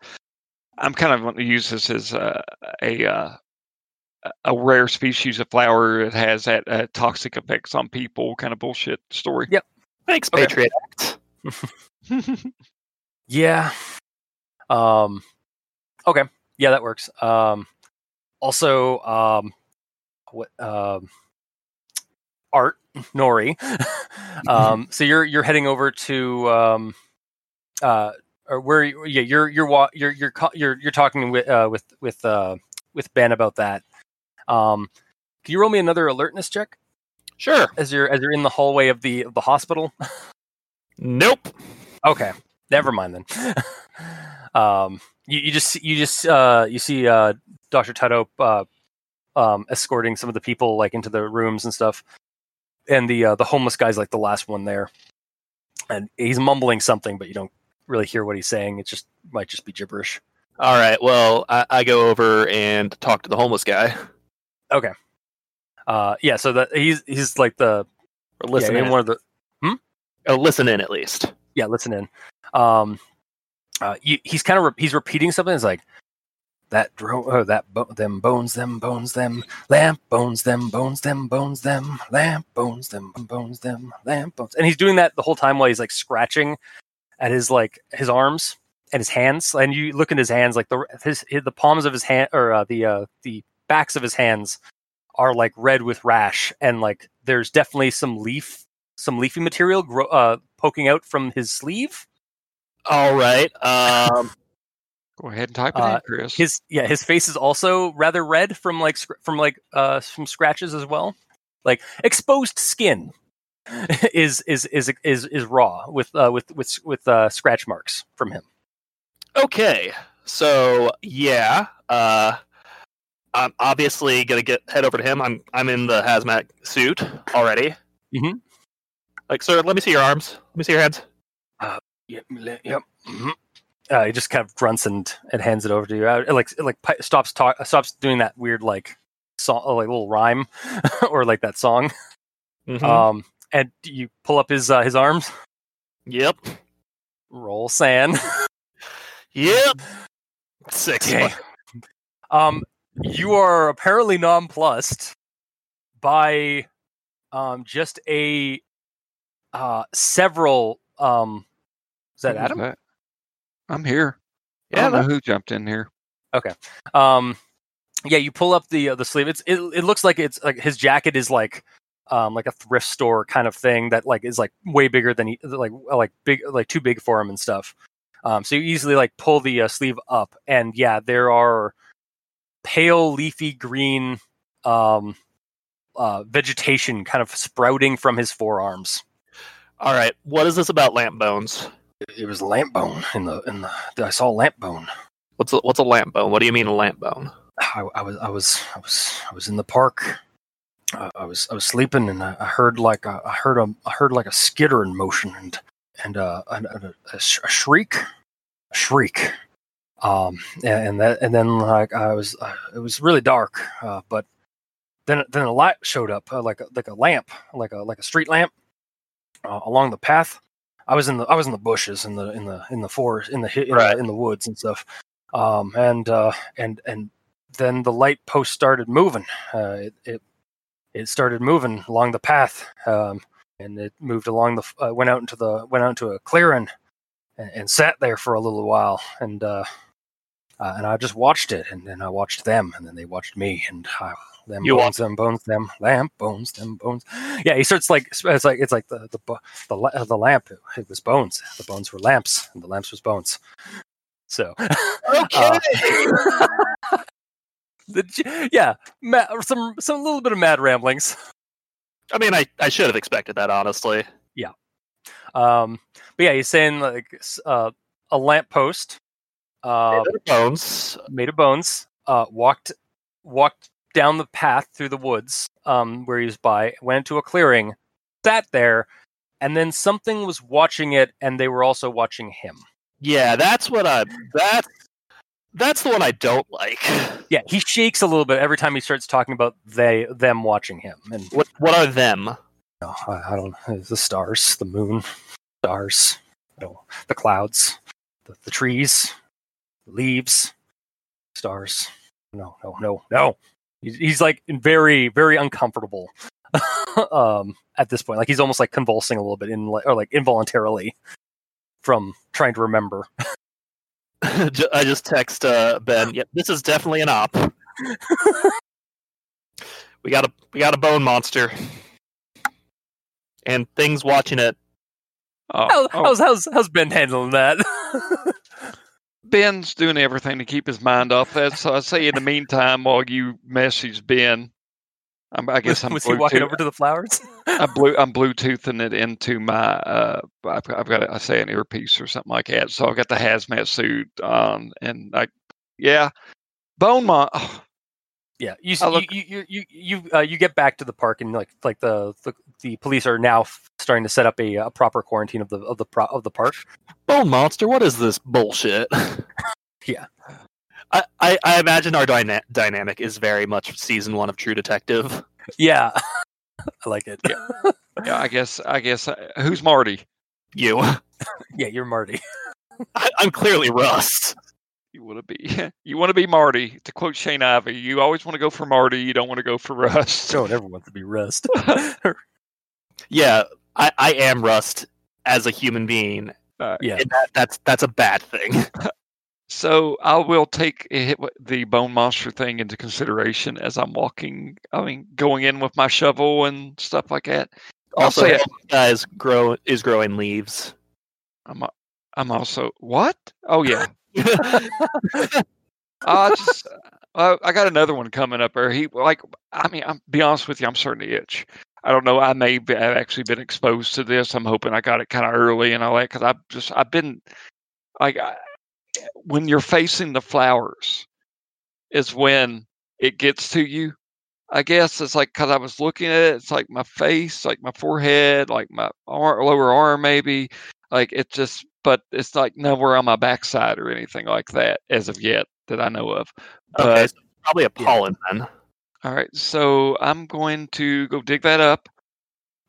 I'm kind of wanting to use this as a a, uh, a rare species of flower. that has that uh, toxic effects on people, kind of bullshit story. Yep. Thanks, Okay. Patriot Act. Yeah. Um. Okay. Yeah, that works. Um. Also, um, what um, Art Norie. um. So you're you're heading over to um, uh, or where? you- Yeah, you're you're you're you're you're you're talking with uh, with with uh, with Ben about that. Um, can you roll me another alertness check Sure. as you're as you're in the hallway of the of the hospital? Nope. Okay, never mind then. um, you, you just you just uh, you see uh, Doctor Tutto uh, um, escorting some of the people like into the rooms and stuff, and the uh, the homeless guy's like the last one there, and he's mumbling something, but you don't really hear what he's saying. It just might just be gibberish. All right. Well, I, I go over and talk to the homeless guy. Okay. Uh, yeah, so that he's he's like the Or listen yeah, in. in one of the Oh, listen in at least. yeah, listen in. Um, uh, you, he's kind of re- he's repeating something. It's like that dro- oh, that bo- them bones, them bones, them lamp bones, them bones, them bones, them lamp bones, them bones, them lamp bones. And he's doing that the whole time while he's like scratching at his like his arms and his hands. And you look at his hands, like the his, his the palms of his hand or uh, the uh, the backs of his hands are like red with rash, and like there's definitely some leaf some leafy material grow, uh, poking out from his sleeve. All right. Um, Go ahead and type it Uh, in, Chris. His yeah, his face is also rather red from like scr- from like uh from scratches as well. Like exposed skin is is is is is raw with uh with with with uh scratch marks from him. okay. So yeah. Uh, I'm obviously gonna get head over to him. I'm I'm in the hazmat suit already. Mhm. Like, sir, let me see your arms. Let me see your hands. Yep. Yep. mhm. Uh, he just kind of grunts and, and hands it over to you. Uh, it, like it, like stops talk stops doing that weird like song like little rhyme or like that song. Mhm. Um, and you pull up his uh, his arms. yep. Roll SAN. Yep. Six. Okay. Um, you are apparently nonplussed by um, just a uh, several. Um, is that Adam? that? I'm here. Yeah, I don't know who jumped in here. Okay. Um, yeah, you pull up the uh, the sleeve. It's it, it looks like it's like his jacket is like um like a thrift store kind of thing that like is like way bigger than he like like big like too big for him and stuff. Um, so you easily like pull the uh, sleeve up, and yeah, there are pale leafy green um uh vegetation kind of sprouting from his forearms. All right. What is this about lamp bones? It was lamp bone in the in the I saw lamp bone. What's a, what's a lamp bone? What do you mean a lamp bone? I, I was I was I was I was in the park. Uh, I was I was sleeping and I, I heard like a, I heard a I heard like a skitter in motion and and uh, a, a, a sh- a shriek, a shriek, um and, and that and then like I was uh, it was really dark, uh, but then then a light showed up uh, like a, like a lamp like a like a street lamp uh, along the path. I was in the I was in the bushes in the in the in the forest in the in, Right. the, in the woods and stuff, um and uh and and then the light post started moving. Uh, it, it it started moving along the path, um, and it moved along the uh, went out into the went out into a clearing, and, and sat there for a little while, and uh, uh, and I just watched it, and then I watched them, and then they watched me, and I, them You bones, them bones, them lamp bones, them bones. Yeah, he starts like it's like it's like the the the, uh, the lamp. It was bones. The bones were lamps, and the lamps was bones. So Okay. uh, the, yeah, ma- some some little bit of mad ramblings. I mean, I, I should have expected that, honestly. Yeah. Um, but yeah, he's saying like uh, a lamppost uh, bones. made of bones uh, walked walked down the path through the woods um, where he was by, went into a clearing, sat there, and then something was watching it, and they were also watching him. Yeah, that's what I. That's that's the one I don't like. Yeah, he shakes a little bit every time he starts talking about they them watching him, and What what are them? No, I, I don't. The stars, the moon, stars, you know, the clouds, the, the trees, leaves, stars. No, no, no, no. He's, he's like very, very uncomfortable um, at this point. Like he's almost like convulsing a little bit in, or like involuntarily from trying to remember. I just text uh, Ben. Yep, this is definitely an op. we got a we got a bone monster, and things watching it. Oh, How, oh, How's how's how's Ben handling that? Ben's doing everything to keep his mind off that. So I say in the meantime, while you message Ben, I'm, I guess I'm was he walking over to the flowers? I'm, blue, I'm Bluetoothing it into my. Uh, I've, got- I've got, I say, an earpiece or something like that. So I've got the hazmat suit on, and like, yeah, bone. Oh, Yeah, you s- I look- you you you you uh, you get back to the park and like like the the, the police are now f- starting to set up a, a proper quarantine of the of the pro- of the park. Bone monster, what is this bullshit? Yeah. I, I, I imagine our dyna- dynamic is very much season one of True Detective. Yeah, I like it. yeah, I guess. I guess. uh, Who's Marty? You. Yeah, you're Marty. I, I'm clearly Rust. You want to be. You want to be Marty. To quote Shane Ivey, you always want to go for Marty. You don't want to go for Rust. No one ever wants to be Rust. Yeah, I, I am Rust as a human being. yeah, And that, that's that's a bad thing. So I will take eh, it, the bone monster thing into consideration as I'm walking. I mean, going in with my shovel and stuff like that. I'll Also, say guys grow is growing leaves. I'm. a- I'm also what? Oh yeah. I just. Uh, I got another one coming up. Or he like. I mean, I'm be honest with you. I'm starting to itch. I don't know. I may be, have actually been exposed to this. I'm hoping I got it kind of early and all that because I've just I've been like I, when you're facing the flowers is when it gets to you. I guess it's like because I was looking at it, it's like my face, like my forehead, like my arm, lower arm, maybe. Like it just, but it's like nowhere on my backside or anything like that as of yet that I know of. Okay, But so probably a pollen then. all right, so I'm going to go dig that up.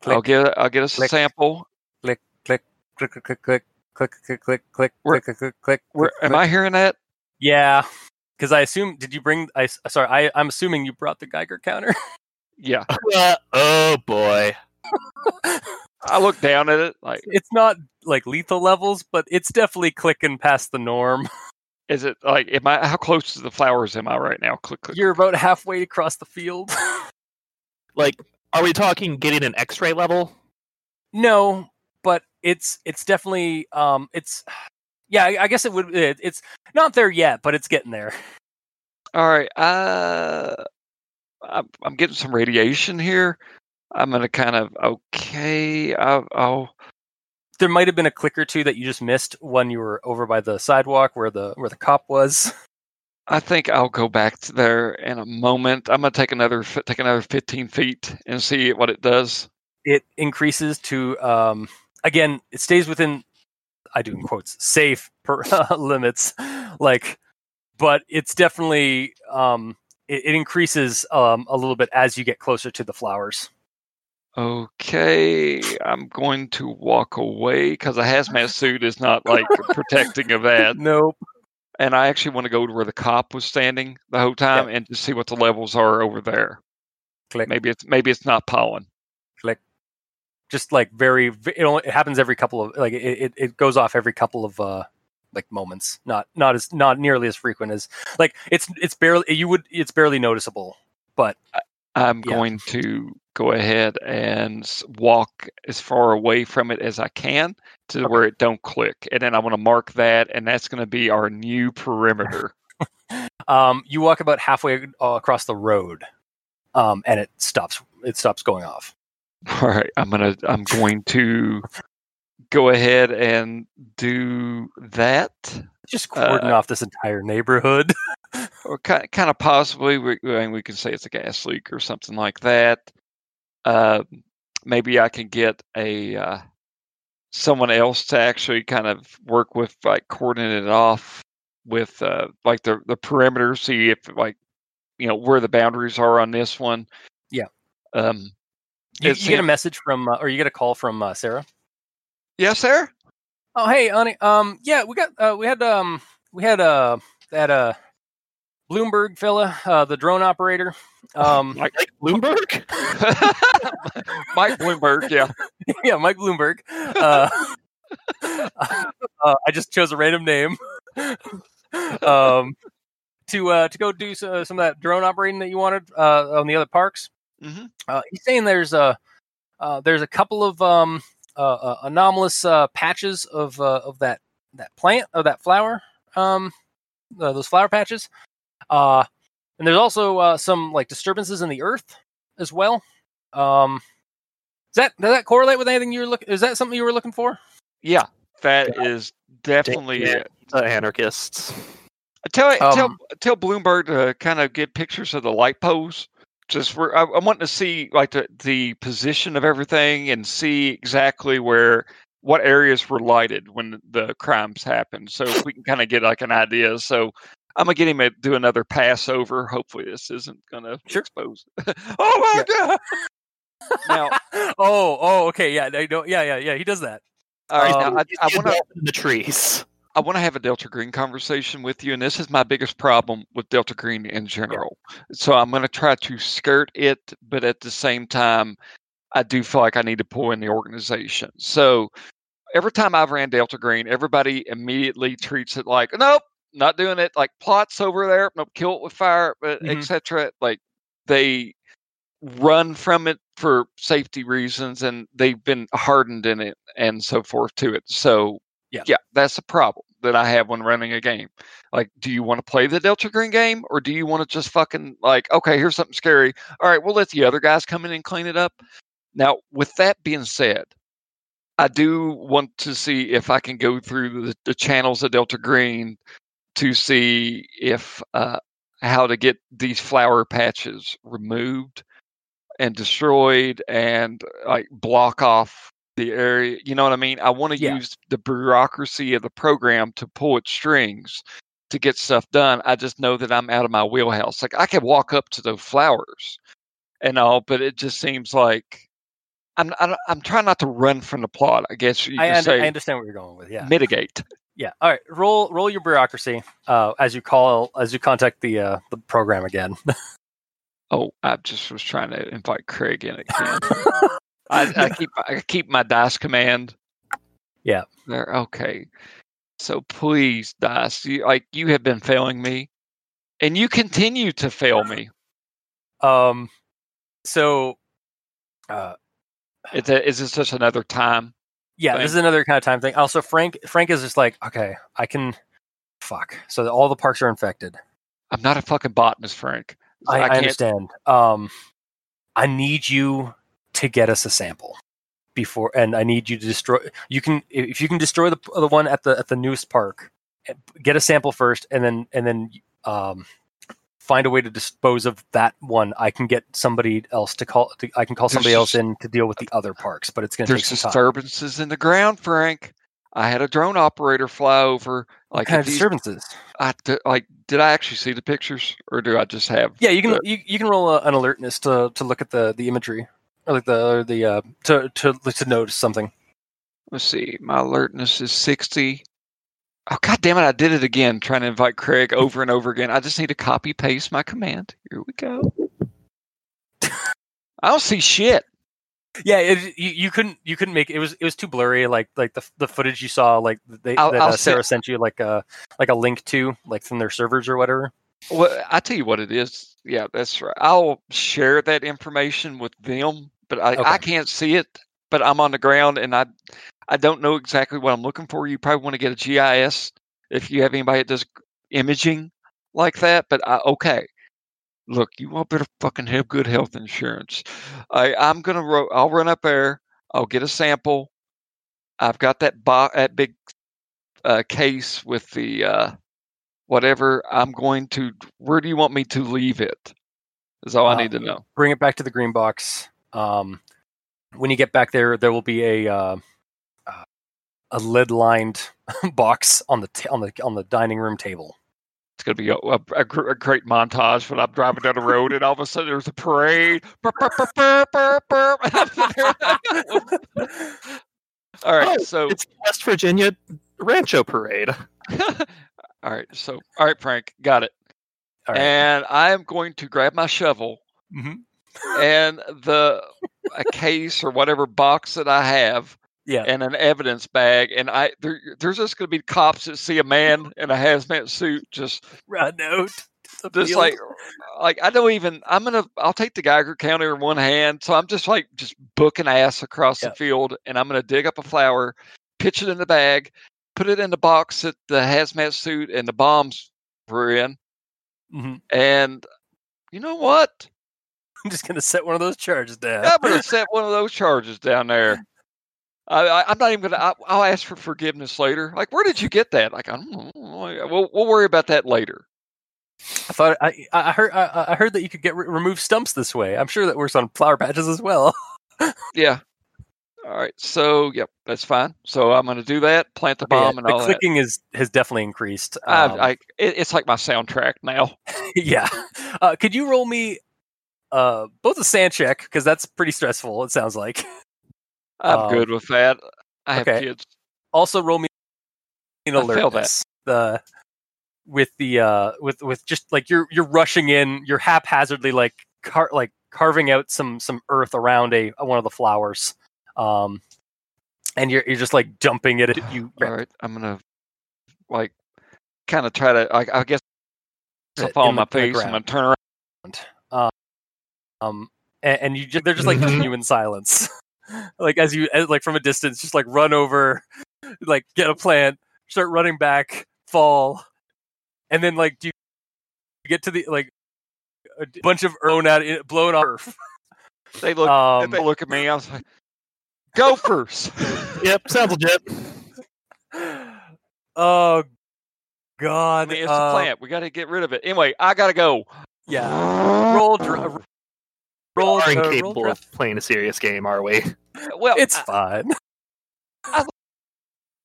I'll get I'll get us a click. sample. click, click, click, click, click, click, click, click, click, click, Where- click, click, click. Where click, am I hearing that? Yeah, because I assume. Did you bring? I s- sorry. I I'm assuming you brought the Geiger counter. Yeah. Uh, oh boy. I look down at it like, it's not like lethal levels, but it's definitely clicking past the norm. is it like, am I? How close to the flowers am I right now? Click, click. You're about halfway across the field. Like, are we talking getting an X-ray level? no, but it's it's definitely um it's yeah. I, I guess it would. It, it's not there yet, but it's getting there. All right. Uh, I'm, I'm getting some radiation here. I'm gonna kind of okay. I'll, I'll There might have been a click or two that you just missed when you were over by the sidewalk where the where the cop was. I think I'll go back to there in a moment. I'm gonna take another take another 15 feet and see what it does. It increases to um again. It stays within. I do in quotes safe per, limits, like, but it's definitely um it, it increases um a little bit as you get closer to the flowers. Okay, I'm going to walk away because a hazmat suit is not like protecting of that. Nope. And I actually want to go to where the cop was standing the whole time and to see what the levels are over there. Click. Maybe it's maybe it's not pollen. Click. Just like very it, only, it happens every couple of like it, it, it goes off every couple of uh like moments not not as not nearly as frequent as like it's it's barely you would it's barely noticeable but I'm Yeah. going to go ahead and walk as far away from it as I can to Okay. where it don't click, and then I want to mark that, and that's going to be our new perimeter. um you walk about halfway uh, across the road um and it stops it stops going off All right, I'm gonna I'm going to go ahead and do that, just cordon Uh, off this entire neighborhood or kind kind of possibly we I mean, we can say it's a gas leak or something like that. Uh, maybe I can get a uh, someone else to actually kind of work with like cordoning it off with uh, like the the perimeter, see if like you know where the boundaries are on this one. Yeah. Um. you, you get a message from uh, or you get a call from uh, sarah Yes, Sarah. oh hey honey um yeah we got uh we had um we had uh that uh bloomberg fella uh the drone operator um like Bloomberg? Mike Bloomberg. Yeah. yeah, Mike Bloomberg. Uh, uh, I just chose a random name um, to uh, to go do so, some of that drone operating that you wanted uh, on the other parks. Mhm. Uh, he's saying there's a uh, there's a couple of um, uh, uh, anomalous uh, patches of uh, of that that plant of that flower um, uh, those flower patches. Uh, and there's also uh, some like disturbances in the earth as well. Um, does that does that correlate with anything you were looking? Is that something you were looking for? Yeah, that is definitely Yeah. it. Anarchists. Tell tell Um, tell Bloomberg to kind of get pictures of the light poles. Just where I, I'm wanting to see like the the position of everything and see exactly where what areas were lighted when the crimes happened. So if we can kind of get like an idea. So I'm gonna get him to do another Passover. Hopefully this isn't gonna Sure. expose. oh my god! Now, oh, oh, okay, yeah, they don't, yeah, yeah, yeah. He does that. all right. Um, now I, I want to in the trees. I want to have a Delta Green conversation with you, and this is my biggest problem with Delta Green in general. So I'm going to try to skirt it, but at the same time, I do feel like I need to pull in the organization. So every time I've ran Delta Green, everybody immediately treats it like, nope, not doing it. Like plots over there, nope, kill it with fire, Mhm. etc. Like they run from it for safety reasons, and they've been hardened in it and so forth to it. So Yeah. yeah, that's a problem that I have when running a game. Like, do you want to play the Delta Green game, or do you want to just fucking like, okay, here's something scary. All right, we'll let the other guys come in and clean it up. Now, with that being said, I do want to see if I can go through the, the channels of Delta Green to see if uh, how to get these flower patches removed and destroyed and like block off the area. You know what I mean? I want to Yeah. use the bureaucracy of the program to pull its strings to get stuff done. I just know that I'm out of my wheelhouse. Like I can walk up to those flowers and all, but it just seems like I'm I'm, I'm trying not to run from the plot. I guess you I, could under, say I understand where you're going with. Yeah, mitigate. Yeah. All right, roll roll your bureaucracy uh, as you call as you contact the uh, the program again. Oh, I just was trying to invite Craig in again. I, I keep I keep my dice command. Yeah. There. Okay. So please, dice, you, like you have been failing me, and you continue to fail me. um, so, uh, It's is this just another time? Yeah, thing. this is another kind of time thing. Also, Frank Frank is just like, okay, I can. Fuck. So all the parks are infected. I'm not a fucking botanist, Frank. I, I, can't- understand. Um, I need you to get us a sample before, and I need you to destroy. You can if you can destroy the the one at the at the newest park, eh, get a sample first, and then and then um, find a way to dispose of that one. I can get somebody else to call. To, I can call somebody else in to deal with the other parks, but it's going to take There's some time. disturbances in the ground, Frank. I had a drone operator fly over. What Like, kind if of these- disturbances? I, like, did I actually see the pictures, or do I just have? Yeah, you can the- you, you can roll a, an alertness to to look at the the imagery or like the or the uh, to to to notice something. Let's see. My alertness is 60. Oh, God damn it. I did it again, trying to invite Craig over and over again. I just need to copy paste my command. Here we go. I don't see shit. Yeah, it, you, you couldn't you couldn't make it was it was too blurry. Like like the the footage you saw like they, I'll- that I'll uh, Sarah sent you like a like a link to like from their servers or whatever. Well, I tell you what it is. Yeah, that's right. I'll share that information with them, but I, I can't see it. But I'm on the ground and I I don't know exactly what I'm looking for. You probably want to get a GIS if you have anybody that does imaging like that. But I, okay, look, you all better fucking have good health insurance. I I'm gonna ro- I'll run up there. I'll get a sample. I've got that bo- that big uh, case with the uh, whatever. I'm going to. Where do you want me to leave it? Is all I Uh, need to know. Bring it back to the green box. Um, when you get back there, there will be a uh, uh, a lid lined box on the t- on the on the dining room table. It's gonna be a, a, a gr- a great montage when I'm driving down the road and all of a sudden there's a parade. Burp, burp, burp, all right, Oh, so It's West Virginia Rancho Parade. all right, so all right, Frank, got it. All right. And I am going to grab my shovel Mhm. And the a case or whatever box that I have Yeah. and an evidence bag, and I there, there's just going to be cops that see a man in a hazmat suit just Run out. just like like I don't even I'm gonna I'll take the Geiger counter in one hand, so I'm just like just booking ass across Yeah. the field, and I'm gonna dig up a flower, pitch it in the bag, put it in the box that the hazmat suit and the bombs were in. hmm And you know what? I'm just gonna set one of those charges down. I'm going to set one of those charges down there. I, I, I'm not even going to. I'll ask for forgiveness later. Like, where did you get that? Like, I don't know. We'll, we'll worry about that later. I thought I, I heard I, I heard that you could get re- remove stumps this way. I'm sure that works on flower patches as well. Yeah. All right. So, yep, that's fine. So I'm going to do that. Plant the bomb and the all that. clicking is has definitely increased. I, Um, I, it, it's like my soundtrack now. yeah. Uh, could you roll me uh, both a SAN check because that's pretty stressful. It sounds like. I'm Um, good with that. I have okay. kids. Also, roll me an I failed that. alertness. The with the uh with with just like you're you're rushing in, you're haphazardly like car like carving out some some earth around a one of the flowers, um, and you're you're just like dumping it. at You All right. I'm going to, like, kind of try to, I, I guess, I'll fall on my face. I'm to turn around. um, um, and, and you just they're just like Mhm. you in silence, like as you as, like from a distance, just like run over, like get a plant, start running back, fall, and then like do you get to the like a bunch of blown out blown off. They look, Um, they look at me. I was like, gophers. Yep, sounds legit. oh I god, mean, it's uh, a plant. We got to get rid of it. Anyway, I got to go. Yeah, roll dr- roll. Aren't uh, roll of playing a serious game, are we? Well, It's I- fine.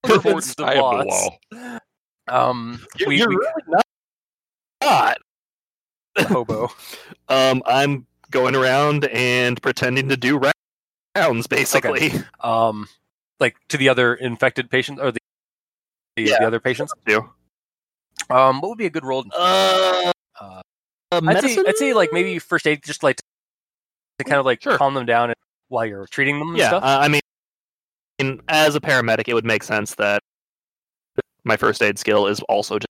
we're It's avoiding the I am the boss. Um, You're, we, you're we really not. not. hobo. Um, I'm going around and pretending to do rounds, basically. um like to the other infected patients or the the, Yeah. the other patients Do. um what would be a good roll Uh, uh, uh, I'd, say, medicine? I'd say like maybe first aid just like to kind of like Sure. calm them down while you're treating them and Yeah, stuff uh, I mean, in- as a paramedic, it would make sense that my first aid skill is also just.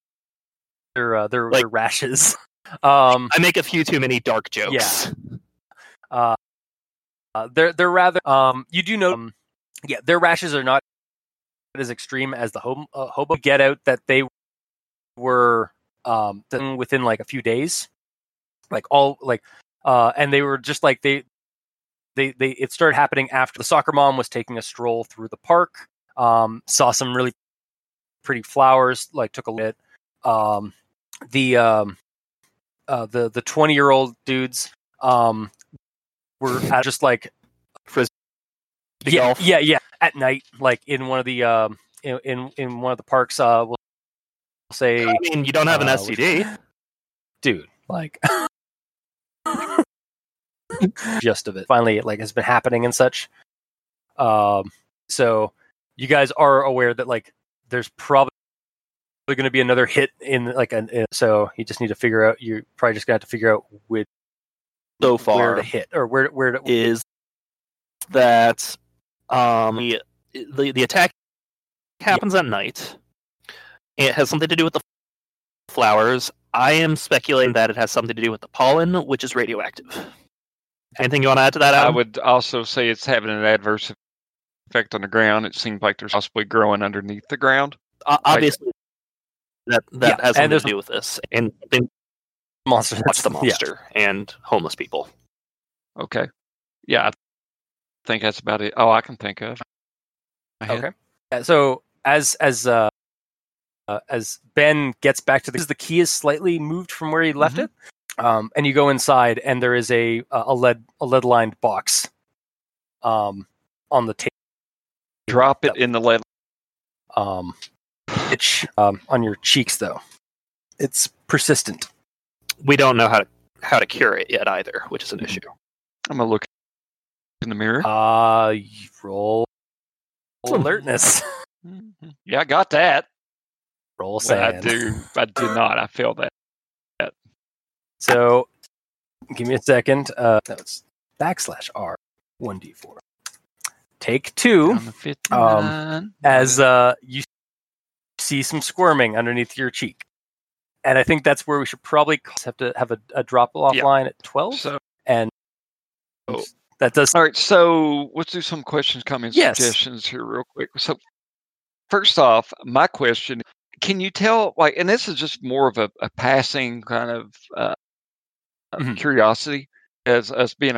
their uh, their, like- their rashes um I make a few too many dark jokes. uh they're they're rather um you do know um, yeah their rashes are not as extreme as the hobo, uh, hobo get out that they were um within like a few days like all like uh and they were just like they they they it started happening after the soccer mom was taking a stroll through the park um saw some really pretty flowers like took a bit um the um uh the the 20 year old dudes um were at just like Frisbee yeah, golf. yeah yeah at night like in one of the um in in, in one of the parks uh we'll say I mean, you don't have an Uh, STD. dude like just of it finally it like has been happening and such um so you guys are aware that like there's probably going to be another hit in like an in, so you just need to figure out you're probably just going to have to figure out which So far where to hit or where where to is that um the the, the attack happens at night. It has something to do with the flowers. I am speculating that it has something to do with the pollen, which is radioactive. Anything you want to add to that? I would also say it's having an adverse effect on the ground. It seems like there's possibly growing underneath the ground. O- obviously, that that Yeah, has and something to do with this, and then monster watch the Yeah. monster and homeless people. Okay. Yeah, I think that's about it. Oh, I can think of. Okay. Yeah, so as as uh, uh, as Ben gets back to the, the key is slightly moved from where he left it, um, and you go inside, and there is a a lead a lead lined box, um, on the table. Drop it in the lead. Um, itch um, on your cheeks though. It's persistent. We don't know how to how to cure it yet either, which is an issue. I'm gonna look in the mirror. Uh, roll alertness. Mhm. Yeah, I got that. roll Well, I do. I do not. I feel that. So, give me a second. Uh, that's backslash R one d four. Take two 59. as uh, you see some squirming underneath your cheek, and I think that's where we should probably have to have a, a drop off Yeah. line at twelve, So, and Oh. that does all right. So let's do some questions, comments, Yes. suggestions here, real quick. So, first off, my question: Can you tell? Like, and this is just more of a, a passing kind of uh, Mhm. curiosity as us being a